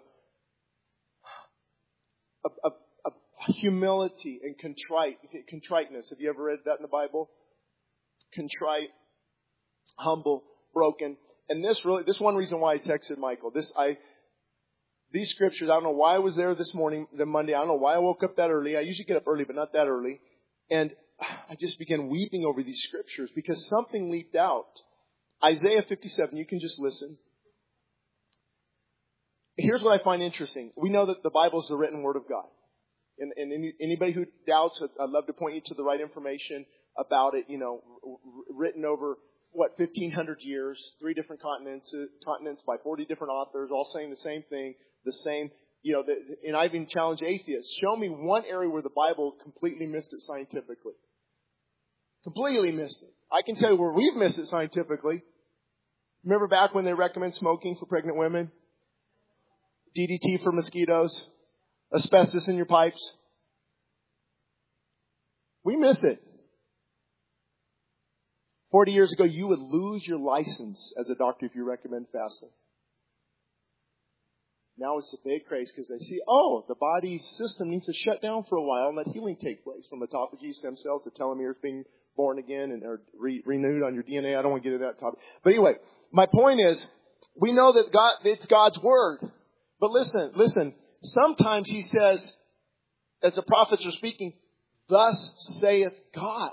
of, of, of humility and contrite, contriteness. Have you ever read that in the Bible? Contrite, humble, broken. And this really, this one reason why I texted Michael. This, I, these scriptures, I don't know why I was there this morning, the Monday. I don't know why I woke up that early. I usually get up early, but not that early. And I just began weeping over these scriptures because something leaped out. Isaiah 57, you can just listen. Here's what I find interesting. We know that the Bible is the written word of God. And, and any, anybody who doubts, I'd love to point you to the right information about it, you know, written over what 1500 years, three different continents, uh, continents by 40 different authors, all saying the same thing, the same. You know, the, and I even challenge atheists: show me one area where the Bible completely missed it scientifically. Completely missed it. I can tell you where we've missed it scientifically. Remember back when they recommend smoking for pregnant women? DDT for mosquitoes? Asbestos in your pipes? We miss it. 40 years ago, you would lose your license as a doctor if you recommend fasting. Now it's a big craze because they see, oh, the body's system needs to shut down for a while and let healing take place from autophagy, stem cells, the telomeres being born again and are re- renewed on your DNA. I don't want to get into that topic. But anyway, my point is, we know that God, it's God's word. But listen, listen, sometimes he says, as the prophets are speaking, thus saith God.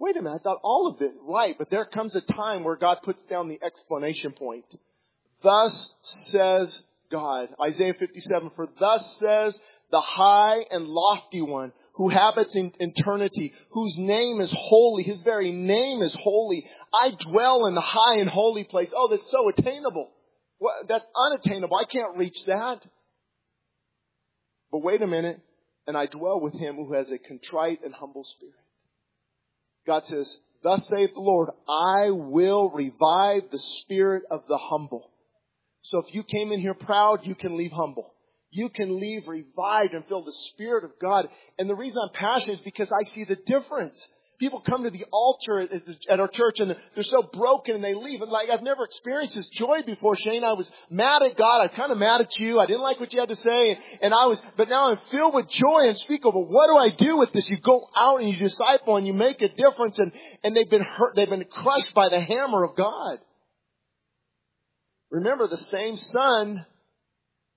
Wait a minute, I thought all of it right, but there comes a time where God puts down the explanation point. Thus says God. Isaiah 57, for thus says the high and lofty one who habits in eternity, whose name is holy, his very name is holy. I dwell in the high and holy place. Oh, that's so attainable. Well, that's unattainable. I can't reach that. But wait a minute, and I dwell with him who has a contrite and humble spirit. God says, Thus saith the Lord, I will revive the spirit of the humble. So if you came in here proud, you can leave humble. You can leave revived and feel the Spirit of God. And the reason I'm passionate is because I see the difference. People come to the altar at, at our church and they're so broken and they leave. And like, I've never experienced this joy before, Shane. I was mad at God. I was kind of mad at you. I didn't like what you had to say. And I was, but now I'm filled with joy unspeakable. What do I do with this? You go out and you disciple and you make a difference and, and they've been hurt. They've been crushed by the hammer of God. Remember, the same sun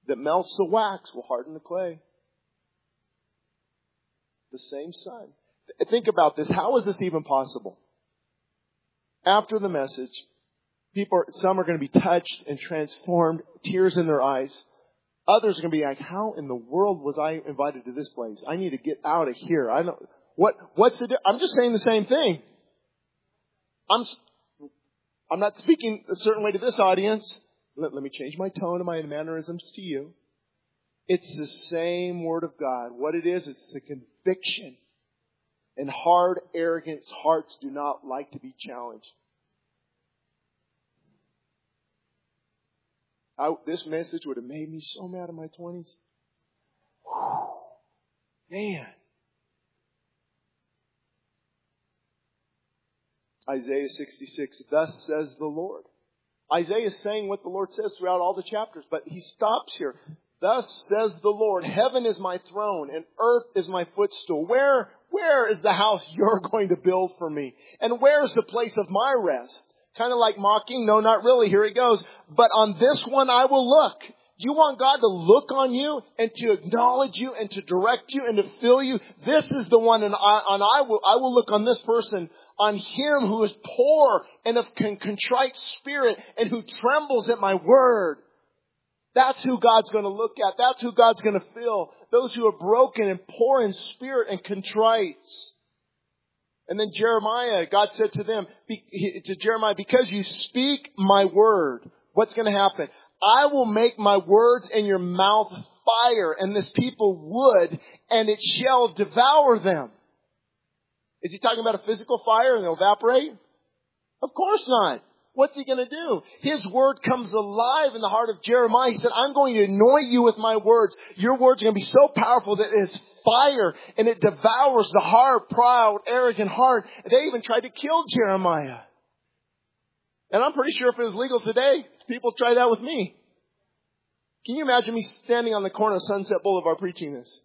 that melts the wax will harden the clay. The same sun. Think about this. How is this even possible? After the message, people are, some are going to be touched and transformed, tears in their eyes. Others are going to be like, how in the world was I invited to this place? I need to get out of here. I don't, what, what's the, I'm just saying the same thing. I'm, I'm not speaking a certain way to this audience. Let, let me change my tone and my mannerisms to you. It's the same Word of God. What it is, it's the conviction and hard, arrogant hearts do not like to be challenged. I, this message would have made me so mad in my 20s. Man. Isaiah 66, thus says the Lord. Isaiah is saying what the Lord says throughout all the chapters, but he stops here. Thus says the Lord, heaven is my throne and earth is my footstool. Where, where is the house you're going to build for me? And where is the place of my rest? Kind of like mocking. No, not really. Here it goes. But on this one I will look. Do you want God to look on you and to acknowledge you and to direct you and to fill you? This is the one and I, I will, I will look on this person, on him who is poor and of contrite spirit and who trembles at my word. That's who God's going to look at. That's who God's going to fill. Those who are broken and poor in spirit and contrite. And then Jeremiah, God said to them, to Jeremiah, because you speak my word, what's going to happen? I will make my words in your mouth fire, and this people wood, and it shall devour them. Is he talking about a physical fire and it'll evaporate? Of course not. What's he going to do? His word comes alive in the heart of Jeremiah. He said, I'm going to anoint you with my words. Your words are going to be so powerful that it's fire and it devours the hard, proud, arrogant heart. They even tried to kill Jeremiah. And I'm pretty sure if it was legal today, people try that with me. Can you imagine me standing on the corner of Sunset Boulevard preaching this?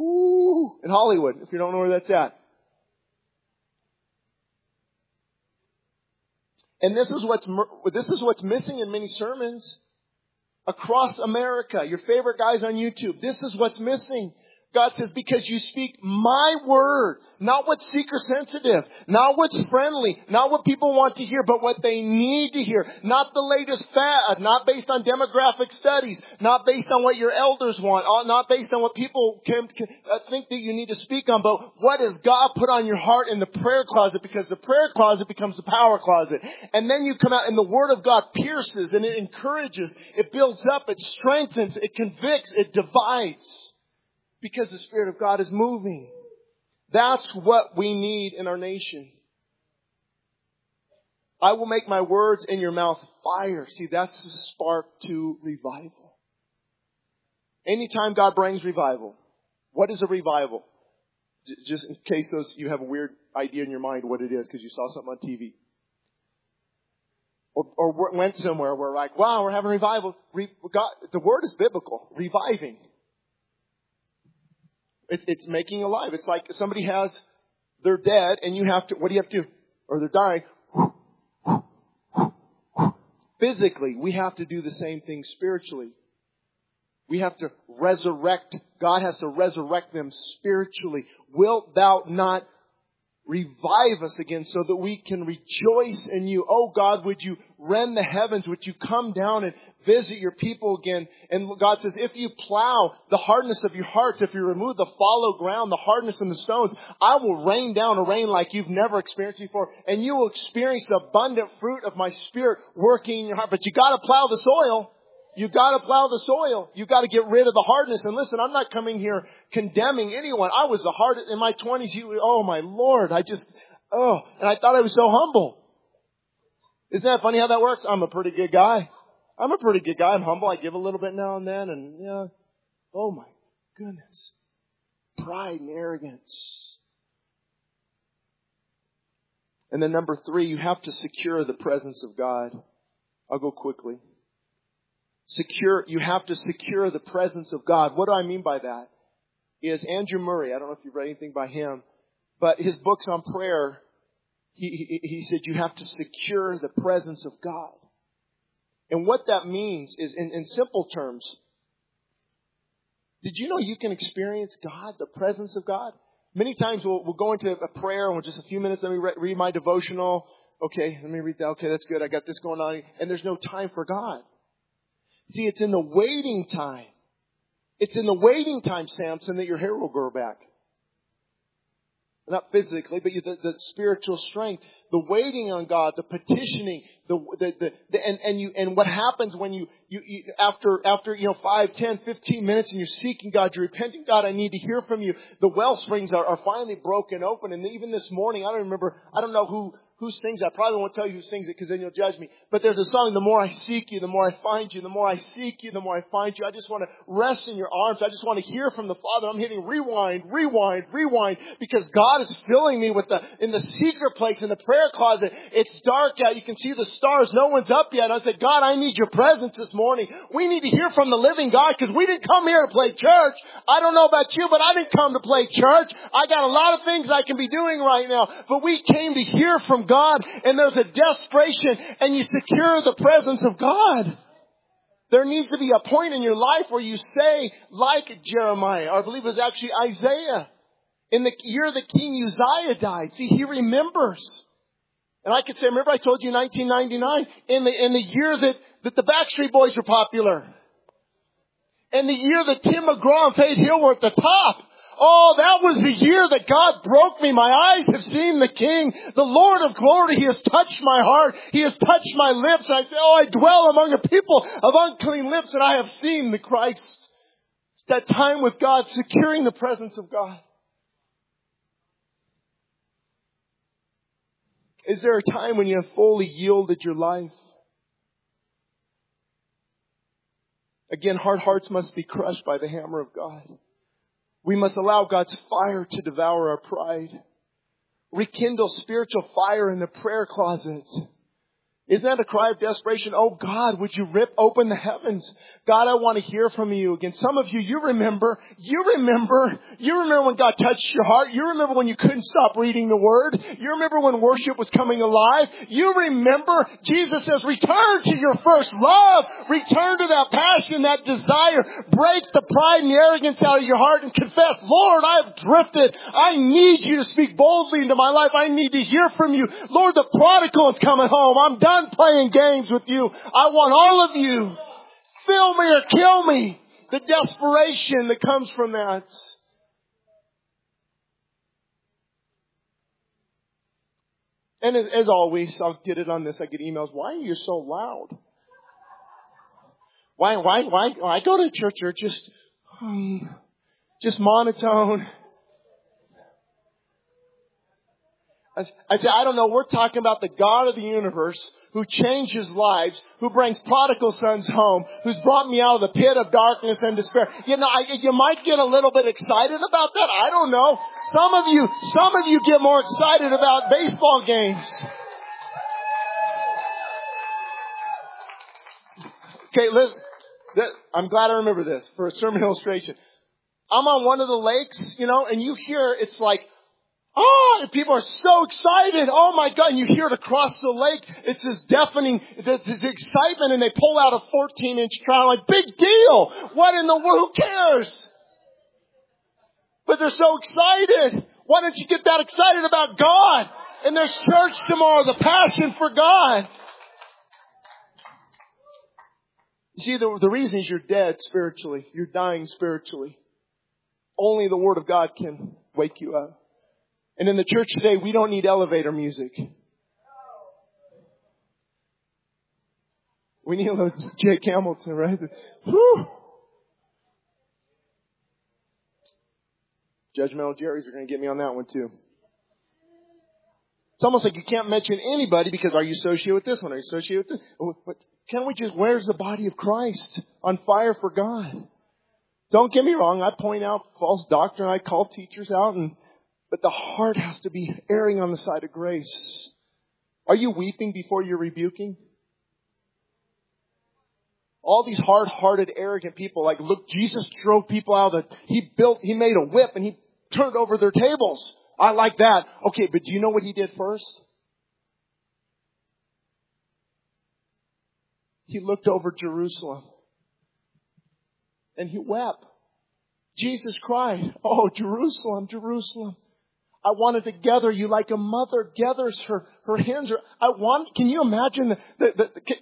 Whoo! In Hollywood, if you don't know where that's at. And this is what's, this is what's missing in many sermons across America. Your favorite guys on YouTube. This is what's missing. God says, because you speak my word, not what's seeker sensitive, not what's friendly, not what people want to hear, but what they need to hear. Not the latest fad, not based on demographic studies, not based on what your elders want, uh, not based on what people can, can uh, think that you need to speak on, but what has God put on your heart in the prayer closet because the prayer closet becomes the power closet. And then you come out and the word of God pierces and it encourages, it builds up, it strengthens, it convicts, it divides because the Spirit of God is moving. That's what we need in our nation. I will make my words in your mouth fire. See, that's the spark to revival. Anytime God brings revival, what is a revival? Just in case those, you have a weird idea in your mind what it is because you saw something on TV. Or, or went somewhere where like, wow, we're having revival. Re, God, the word is biblical. Reviving. It's, it's making alive. It's like somebody has, they're dead and you have to, what do you have to do? Or they're dying. Physically, we have to do the same thing spiritually. We have to resurrect. God has to resurrect them spiritually. Wilt thou not revive us again so that we can rejoice in you. Oh God, would you rend the heavens? Would you come down and visit your people again? And God says, if you plow the hardness of your hearts, if you remove the fallow ground, the hardness and the stones, I will rain down a rain like you've never experienced before. And you will experience the abundant fruit of my spirit working in your heart. But you gotta plow the soil. You gotta plow the soil. You gotta get rid of the hardness. And listen, I'm not coming here condemning anyone. I was the hardest in my twenties. Oh my lord, I just, oh, and I thought I was so humble. Isn't that funny how that works? I'm a pretty good guy. I'm a pretty good guy. I'm humble. I give a little bit now and then and yeah. Oh my goodness. Pride and arrogance. And then number three, you have to secure the presence of God. I'll go quickly secure, you have to secure the presence of God. What do I mean by that? Is Andrew Murray, I don't know if you've read anything by him, but his books on prayer, he, he, he said you have to secure the presence of God. And what that means is, in, in simple terms, did you know you can experience God, the presence of God? Many times we'll, we'll go into a prayer and we'll just a few minutes, let me re- read my devotional. Okay, let me read that. Okay, that's good. I got this going on. And there's no time for God. See, it's in the waiting time. It's in the waiting time, Samson, that your hair will grow back. Not physically, but the, the spiritual strength, the waiting on God, the petitioning, the, the, the, the, and, and you, and what happens when you, you, you, after, after, you know, five, ten, fifteen minutes and you're seeking God, you're repenting, God, I need to hear from you. The well springs are, are finally broken open. And even this morning, I don't remember, I don't know who, who sings that. I probably won't tell you who sings it because then you'll judge me. But there's a song, the more I seek you, the more I find you, the more I seek you, the more I find you. I just want to rest in your arms. I just want to hear from the Father. I'm hitting rewind, rewind, rewind because God is filling me with the, in the secret place, in the prayer closet. It's dark out. You can see the stars. No one's up yet. I said, God, I need your presence this morning. We need to hear from the living God because we didn't come here to play church. I don't know about you, but I didn't come to play church. I got a lot of things I can be doing right now, but we came to hear from God and there's a desperation and you secure the presence of God. There needs to be a point in your life where you say, like Jeremiah, or I believe it was actually Isaiah, in the year the King Uzziah died. See, he remembers. And I could say, remember I told you 1999, in the, in the year that, that the Backstreet Boys were popular. And the year that Tim McGraw and Faith Hill were at the top. Oh, that was the year that God broke me. My eyes have seen the King, the Lord of glory. He has touched my heart. He has touched my lips. I say, oh, I dwell among a people of unclean lips and I have seen the Christ. It's that time with God, securing the presence of God. Is there a time when you have fully yielded your life? Again, hard hearts must be crushed by the hammer of God. We must allow God's fire to devour our pride. Rekindle spiritual fire in the prayer closet. Isn't that a cry of desperation? Oh God, would you rip open the heavens? God, I want to hear from you again. Some of you, you remember, you remember, you remember when God touched your heart. You remember when you couldn't stop reading the Word. You remember when worship was coming alive. You remember, Jesus says, return to your first love. Return to that passion, that desire. Break the pride and the arrogance out of your heart and confess, Lord, I have drifted. I need you to speak boldly into my life. I need to hear from you. Lord, the prodigal is coming home. I'm done done playing games with you. I want all of you. Fill me or kill me. The desperation that comes from that. And as always, I'll get it on this. I get emails. Why are you so loud? Why, why, why? I go to church or just, um, just monotone. I said, I don't know. We're talking about the God of the universe who changes lives, who brings prodigal sons home, who's brought me out of the pit of darkness and despair. You know, I, you might get a little bit excited about that. I don't know. Some of you, some of you get more excited about baseball games. Okay, listen. I'm glad I remember this for a sermon illustration. I'm on one of the lakes, you know, and you hear it's like Oh, people are so excited. Oh my God. And you hear it across the lake. It's this deafening, this, this excitement and they pull out a 14 inch trout. Like, big deal. What in the world? Who cares? But they're so excited. Why don't you get that excited about God? And there's church tomorrow, the passion for God. You see, the, the reason is you're dead spiritually. You're dying spiritually. Only the Word of God can wake you up. And in the church today, we don't need elevator music. We need a little Jake Hamilton, right? Whew. Judgmental Jerry's are going to get me on that one too. It's almost like you can't mention anybody because are you associated with this one? Are you associated with this? Oh, what, can't we just, where's the body of Christ on fire for God? Don't get me wrong. I point out false doctrine. I call teachers out and but the heart has to be erring on the side of grace. Are you weeping before you're rebuking? All these hard-hearted, arrogant people, like, look, Jesus drove people out of the, he built, he made a whip and he turned over their tables. I like that. Okay, but do you know what he did first? He looked over Jerusalem and he wept. Jesus cried, Oh, Jerusalem, Jerusalem. I wanted to gather you like a mother gathers her, her hands are, I want, can you imagine the, the, the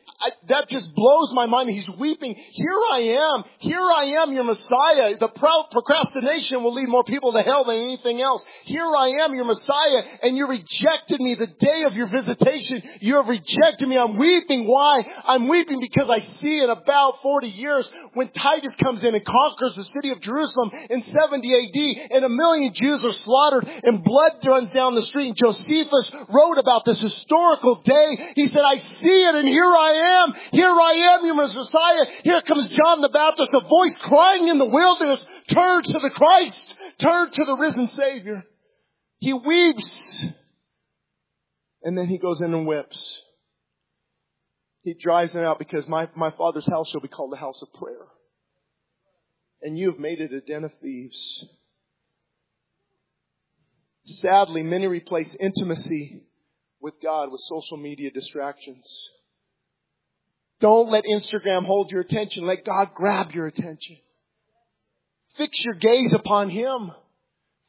that just blows my mind. He's weeping. Here I am. Here I am, your Messiah. The proud procrastination will lead more people to hell than anything else. Here I am, your Messiah, and you rejected me the day of your visitation. You have rejected me. I'm weeping. Why? I'm weeping because I see in about 40 years when Titus comes in and conquers the city of Jerusalem in 70 AD and a million Jews are slaughtered and blood runs down the street. And Josephus wrote about this historical day. He said, I see it and here I am. Here I am, your Messiah. Here comes John the Baptist, a voice crying in the wilderness, turn to the Christ, turn to the risen Savior. He weeps. And then he goes in and whips. He drives them out because my, my father's house shall be called the house of prayer. And you have made it a den of thieves. Sadly, many replace intimacy with God with social media distractions. Don't let Instagram hold your attention. Let God grab your attention. Fix your gaze upon Him.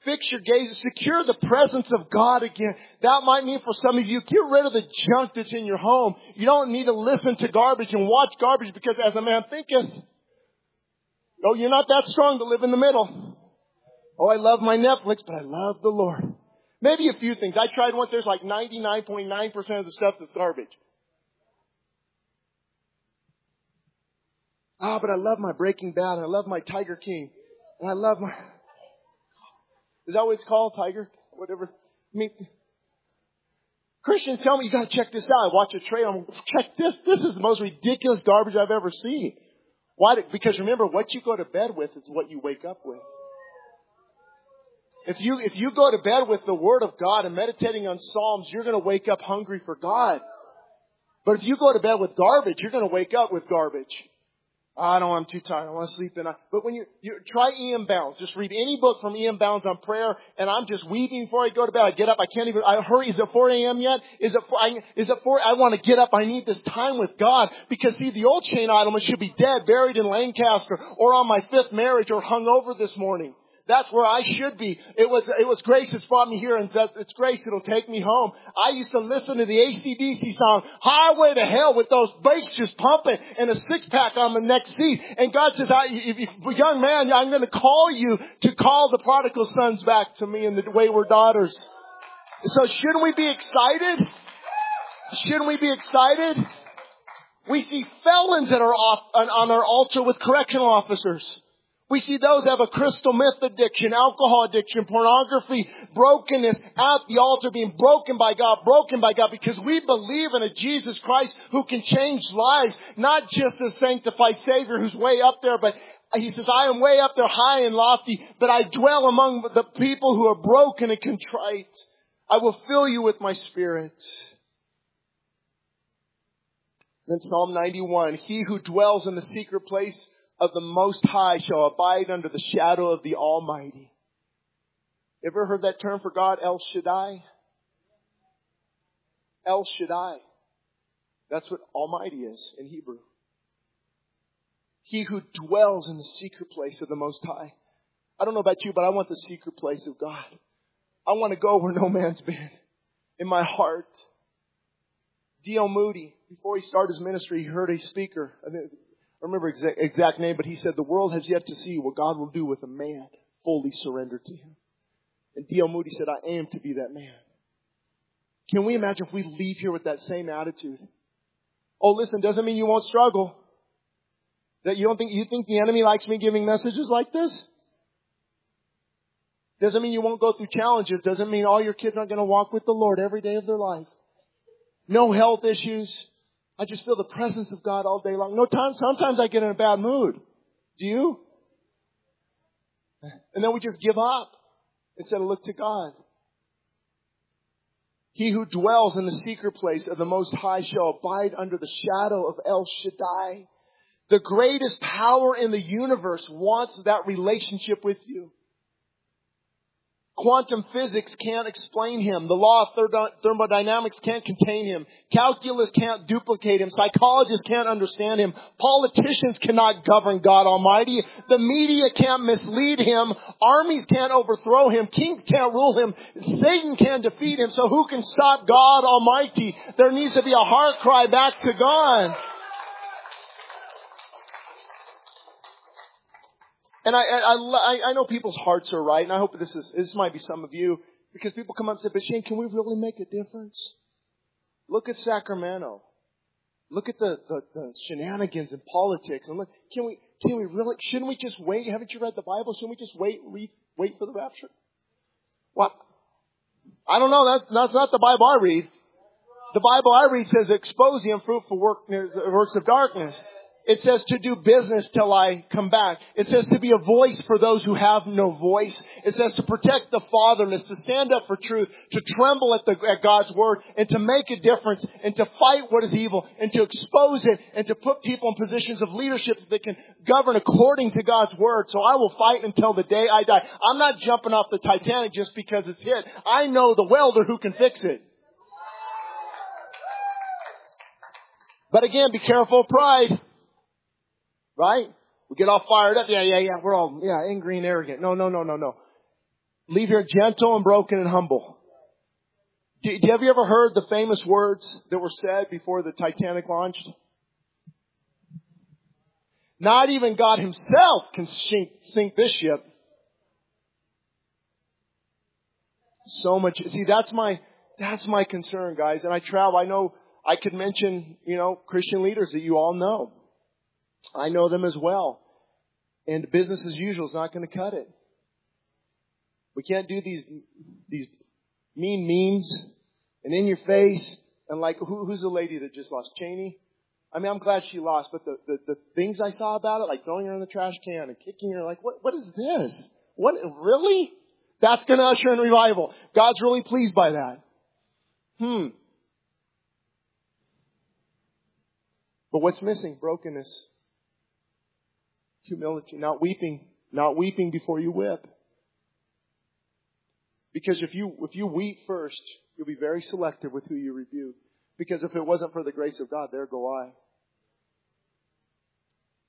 Fix your gaze, secure the presence of God again. That might mean for some of you, get rid of the junk that's in your home. You don't need to listen to garbage and watch garbage because as a man thinketh, oh, you're not that strong to live in the middle. Oh, I love my Netflix, but I love the Lord. Maybe a few things. I tried once, there's like 99.9% of the stuff that's garbage. Ah, but I love my Breaking Bad and I love my Tiger King. And I love my, is that what it's called? Tiger? Whatever. I mean, Christians tell me you gotta check this out. I watch a trailer. I'm check this. This is the most ridiculous garbage I've ever seen. Why? Because remember, what you go to bed with is what you wake up with. If you, if you go to bed with the Word of God and meditating on Psalms, you're gonna wake up hungry for God. But if you go to bed with garbage, you're gonna wake up with garbage. I don't, I'm too tired. I want to sleep. But when you, you try E.M. Bounds, just read any book from E.M. Bounds on prayer, and I'm just weeping before I go to bed. I get up. I can't even, I hurry. Is it 4 a.m. yet? Is it 4, I, is it 4? I want to get up. I need this time with God. Because see, the old Shane Idleman should be dead, buried in Lancaster, or on my fifth marriage, or hung over this morning. That's where I should be. It was, it was grace that's brought me here and it's grace that'll take me home. I used to listen to the ACDC song, Highway to Hell with those bass just pumping and a six pack on the next seat. And God says, I, young man, I'm going to call you to call the prodigal sons back to me and the wayward daughters. So shouldn't we be excited? Shouldn't we be excited? We see felons that are off, on, on our altar with correctional officers. We see those have a crystal meth addiction, alcohol addiction, pornography, brokenness at the altar being broken by God, broken by God because we believe in a Jesus Christ who can change lives, not just a sanctified Savior who's way up there, but he says, I am way up there high and lofty, but I dwell among the people who are broken and contrite. I will fill you with my spirit. Then Psalm 91, he who dwells in the secret place of the Most High shall abide under the shadow of the Almighty. Ever heard that term for God, El Shaddai? El Shaddai. That's what Almighty is in Hebrew. He who dwells in the secret place of the Most High. I don't know about you, but I want the secret place of God. I want to go where no man's been. In my heart. D.L. Moody, before he started his ministry, he heard a speaker, I remember exact, exact name, but he said the world has yet to see what God will do with a man fully surrendered to him. And D.L. Moody said, I am to be that man. Can we imagine if we leave here with that same attitude? Oh, listen, doesn't mean you won't struggle. That you don't think, you think the enemy likes me giving messages like this? Doesn't mean you won't go through challenges. Doesn't mean all your kids aren't going to walk with the Lord every day of their life. No health issues. I just feel the presence of God all day long. No time, sometimes I get in a bad mood. Do you? And then we just give up instead of look to God. He who dwells in the secret place of the Most High shall abide under the shadow of El Shaddai. The greatest power in the universe wants that relationship with you. Quantum physics can't explain him. The law of thermodynamics can't contain him. Calculus can't duplicate him. Psychologists can't understand him. Politicians cannot govern God Almighty. The media can't mislead him. Armies can't overthrow him. Kings can't rule him. Satan can't defeat him. So who can stop God Almighty? There needs to be a heart cry back to God. And I, I, I, know people's hearts are right, and I hope this is, this might be some of you, because people come up and say, but Shane, can we really make a difference? Look at Sacramento. Look at the, the, the shenanigans in politics, and look, can we, can we really, shouldn't we just wait? Haven't you read the Bible? Shouldn't we just wait, read, wait for the rapture? What? I don't know, that's, that's not the Bible I read. The Bible I read says expose the unfruitful work, works of darkness. It says to do business till I come back. It says to be a voice for those who have no voice. It says to protect the fatherless, to stand up for truth, to tremble at, the, at God's word, and to make a difference, and to fight what is evil, and to expose it, and to put people in positions of leadership that can govern according to God's word. So I will fight until the day I die. I'm not jumping off the Titanic just because it's hit. I know the welder who can fix it. But again, be careful of pride. Right? We get all fired up. Yeah, yeah, yeah. We're all, yeah, angry and arrogant. No, no, no, no, no. Leave here gentle and broken and humble. Do, do, have you ever heard the famous words that were said before the Titanic launched? Not even God himself can sink, sink this ship. So much, see that's my, that's my concern guys. And I travel, I know I could mention, you know, Christian leaders that you all know. I know them as well. And business as usual is not going to cut it. We can't do these, these mean memes and in your face and like, who, who's the lady that just lost? Cheney? I mean, I'm glad she lost, but the, the, the things I saw about it, like throwing her in the trash can and kicking her, like, what, what is this? What, really? That's gonna usher in revival. God's really pleased by that. Hmm. But what's missing? Brokenness. Humility. Not weeping. Not weeping before you whip. Because if you, if you weep first, you'll be very selective with who you rebuke. Because if it wasn't for the grace of God, there go I.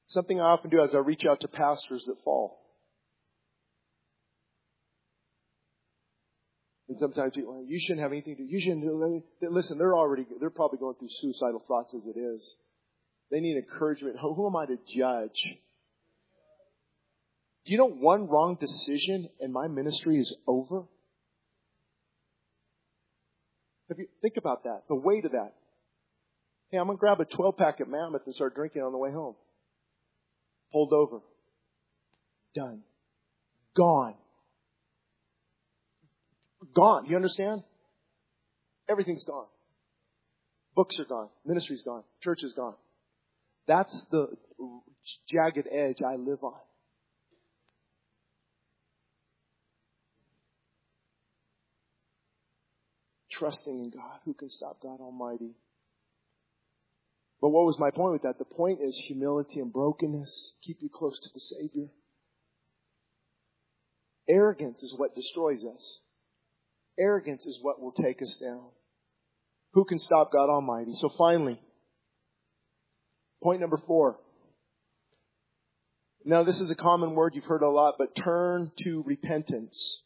Something I often do as I reach out to pastors that fall. And sometimes you, you shouldn't have anything to do. You shouldn't do. Listen, they're already, they're probably going through suicidal thoughts as it is. They need encouragement. Who am I to judge? Do you know one wrong decision and my ministry is over? You think about that, the weight of that. Hey, I'm gonna grab a 12 pack at Mammoth and start drinking on the way home. Pulled over. Done. Gone. Gone. You understand? Everything's gone. Books are gone. Ministry's gone. Church is gone. That's the jagged edge I live on. Trusting in God. Who can stop God Almighty? But what was my point with that? The point is humility and brokenness keep you close to the Savior. Arrogance is what destroys us. Arrogance is what will take us down. Who can stop God Almighty? So finally, point number four. Now this is a common word you've heard a lot, but turn to repentance.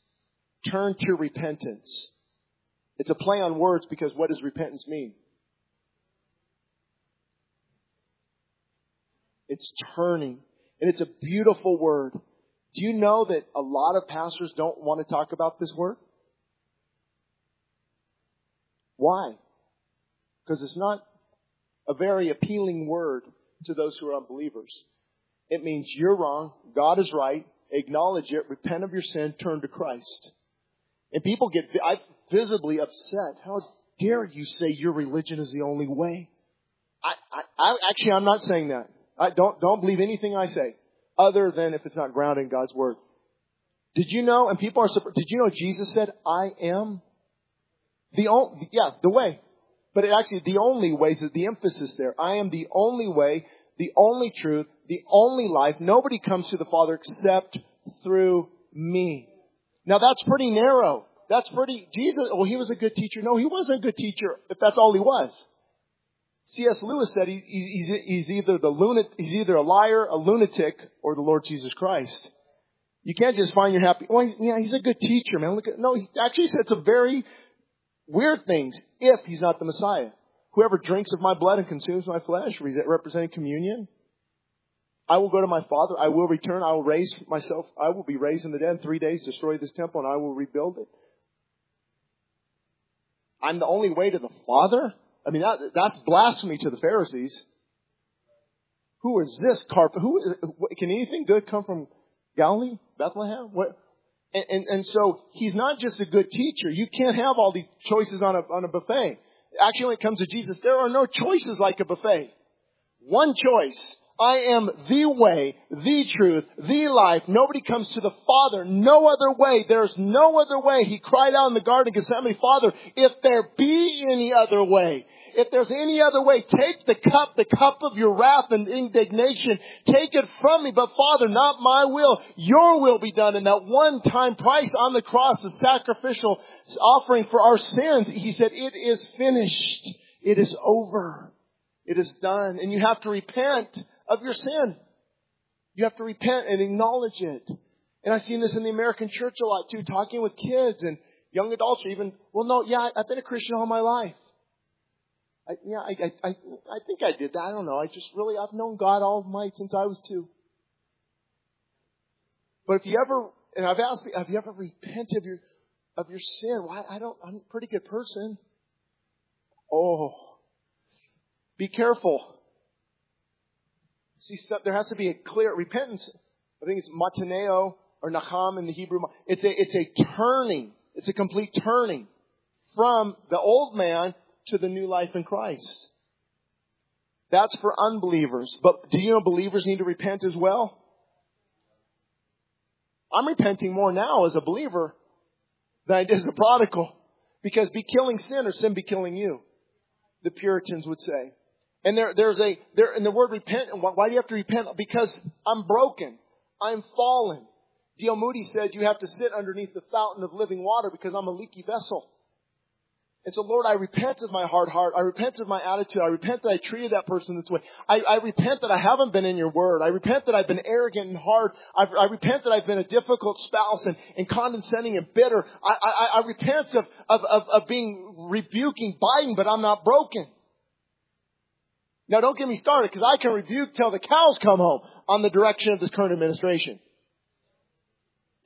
Turn to repentance. It's a play on words because what does repentance mean? It's turning. And it's a beautiful word. Do you know that a lot of pastors don't want to talk about this word? Why? Because it's not a very appealing word to those who are unbelievers. It means you're wrong, God is right, acknowledge it, repent of your sin, turn to Christ. And people get I visibly upset. How dare you say your religion is the only way? I, I, I actually I'm not saying that. I don't don't believe anything I say, other than if it's not grounded in God's word. Did you know? And people are surprised. Did you know Jesus said, "I am the only yeah the way." But it actually the only way is the emphasis there. I am the only way, the only truth, the only life. Nobody comes to the Father except through me. Now that's pretty narrow. That's pretty, Jesus, well, he was a good teacher. No, he wasn't a good teacher if that's all he was. C.S. Lewis said he, he's, he's either the lunatic, he's either a liar, a lunatic, or the Lord Jesus Christ. You can't just find your happy, well, he's, yeah, he's a good teacher, man. Look at, no, he actually said some very weird things if he's not the Messiah. Whoever drinks of my blood and consumes my flesh, representing communion, I will go to my father. I will return. I will raise myself. I will be raised in the dead in three days, destroy this temple, and I will rebuild it. I'm the only way to the Father? I mean, that, that's blasphemy to the Pharisees. Who is this carpet? Who is, can anything good come from Galilee, Bethlehem? What? And, and, and so he's not just a good teacher. You can't have all these choices on a, on a buffet. Actually, when it comes to Jesus, there are no choices like a buffet. One choice. I am the way, the truth, the life. Nobody comes to the Father no other way. There's no other way. He cried out in the Garden of Gethsemane, Father, if there be any other way, if there's any other way, take the cup, the cup of your wrath and indignation, take it from me. But Father, not my will, your will be done. And that one time price on the cross, the sacrificial offering for our sins, he said, it is finished. It is over. It is done. And you have to repent of your sin. You have to repent and acknowledge it. And I've seen this in the American church a lot too, talking with kids and young adults or even, well, no, yeah, I've been a Christian all my life. I, yeah, I, I, I, think I did that. I don't know. I just really, I've known God all my, since I was two. But if you ever, and I've asked, have you ever repented of your, of your sin? Why, I don't, I'm a pretty good person. Oh, be careful. See, there has to be a clear repentance. I think it's metanoeo or nacham in the Hebrew. It's a, it's a turning. It's a complete turning from the old man to the new life in Christ. That's for unbelievers. But do you know believers need to repent as well? I'm repenting more now as a believer than I did as a prodigal. Because be killing sin or sin be killing you. The Puritans would say. And there, there's a, there, in the word repent, why do you have to repent? Because I'm broken. I'm fallen. D.L. Moody said you have to sit underneath the fountain of living water because I'm a leaky vessel. And so, Lord, I repent of my hard heart. I repent of my attitude. I repent that I treated that person this way. I, I repent that I haven't been in your word. I repent that I've been arrogant and hard. I, I repent that I've been a difficult spouse and, and condescending and bitter. I, I, I repent of, of, of, of being rebuking, biting, but I'm not broken. Now don't get me started because I can rebuke till the cows come home on the direction of this current administration.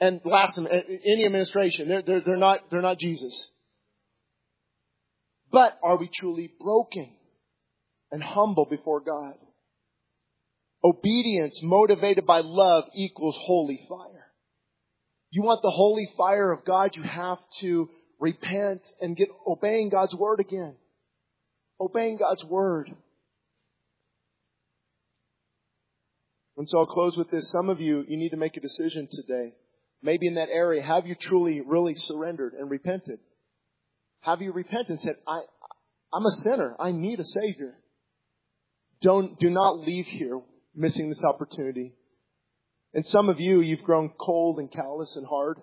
And last, uh, any administration, they're, they're, they're not, they're not Jesus. But are we truly broken and humble before God? Obedience motivated by love equals holy fire. You want the holy fire of God, you have to repent and get obeying God's word again. Obeying God's word. And so I'll close with this. Some of you, you need to make a decision today. Maybe in that area, have you truly, really surrendered and repented? Have you repented and said, I, I'm a sinner. I need a Savior. Don't, do not leave here missing this opportunity. And some of you, you've grown cold and callous and hard.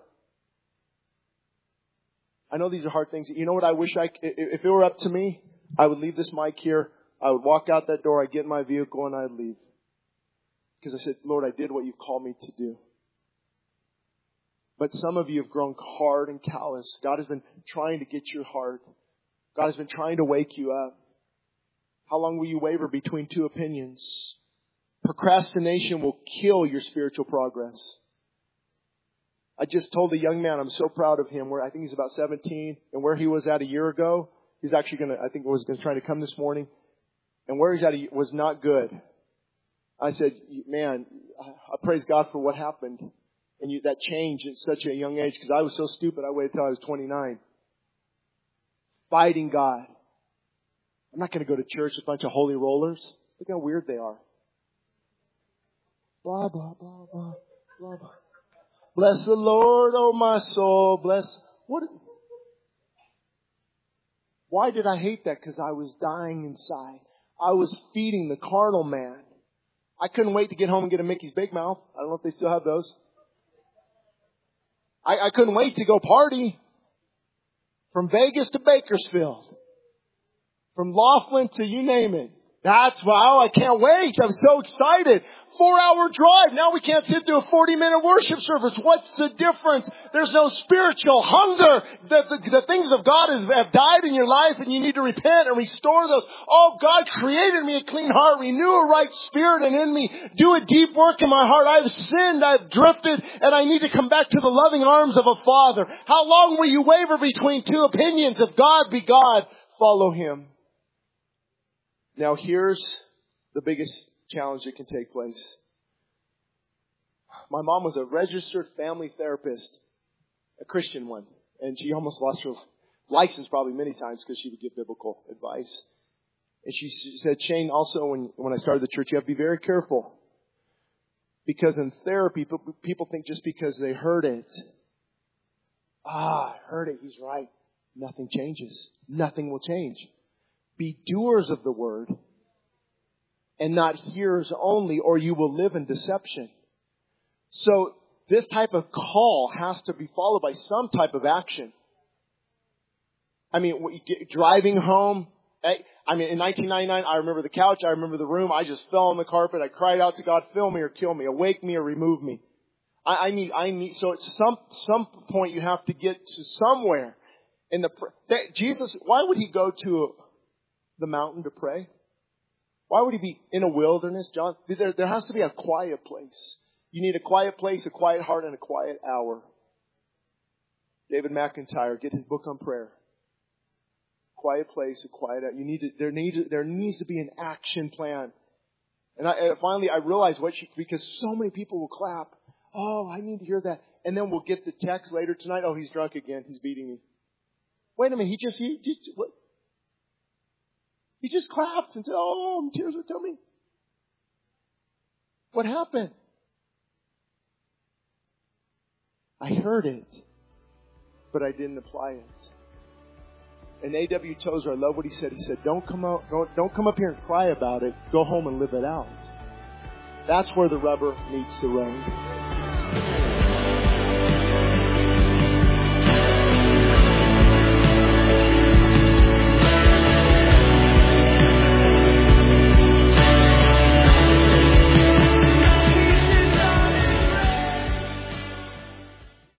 I know these are hard things. You know what I wish I, if it were up to me, I would leave this mic here. I would walk out that door. I'd get in my vehicle and I'd leave. Because I said, Lord, I did what you called me to do. But some of you have grown hard and callous. God has been trying to get your heart. God has been trying to wake you up. How long will you waver between two opinions? Procrastination will kill your spiritual progress. I just told a young man, I'm so proud of him, where I think he's about 17, and where he was at a year ago, he's actually gonna, I think was gonna try to come this morning, and where he's at was not good. I said, man, I praise God for what happened and you, that change at such a young age because I was so stupid. I waited till I was 29. Fighting God. I'm not going to go to church with a bunch of holy rollers. Look how weird they are. Blah, blah, blah, blah, blah, blah. Bless the Lord, oh my soul. Bless. What? Why did I hate that? Because I was dying inside. I was feeding the carnal man. I couldn't wait to get home and get a Mickey's Big Mouth. I don't know if they still have those. I, I couldn't wait to go party from Vegas to Bakersfield, from Laughlin to you name it. That's wow, oh, I can't wait. I'm so excited. Four hour drive. Now we can't sit through a 40 minute worship service. What's the difference? There's no spiritual hunger. The, the, the things of God has, have died in your life and you need to repent and restore those. Oh, God created me a clean heart, renew a right spirit and in me. Do a deep work in my heart. I've sinned, I've drifted, and I need to come back to the loving arms of a father. How long will you waver between two opinions? If God be God, follow him. Now here's the biggest challenge that can take place. My mom was a registered family therapist, a Christian one, and she almost lost her license probably many times because she would give biblical advice. And she said, Shane, also when, when I started the church, you have to be very careful. Because in therapy, people think just because they heard it, ah, I heard it, he's right. Nothing changes. Nothing will change. Be doers of the word and not hearers only, or you will live in deception. So this type of call has to be followed by some type of action. I mean, driving home. Eh, I mean, in 1999, I remember the couch. I remember the room. I just fell on the carpet. I cried out to God, fill me or kill me, awake me or remove me. I, I need, I need, so at some, some point you have to get to somewhere in the, that, Jesus, why would he go to the mountain to pray? Why would he be in a wilderness, John? There, there has to be a quiet place. You need a quiet place, a quiet heart, and a quiet hour. David McIntyre, get his book on prayer. Quiet place, a quiet hour. You need to, there needs, there needs to be an action plan. And, I, and finally I realized what she, because so many people will clap. Oh, I need to hear that. And then we'll get the text later tonight. Oh, he's drunk again. He's beating me. Wait a minute. He just, he, what? He just clapped and said, Oh, tears are coming. What happened? I heard it, but I didn't apply it. And A.W. Tozer, I love what he said. He said, don't come out, don't, don't come up here and cry about it. Go home and live it out. That's where the rubber meets the road.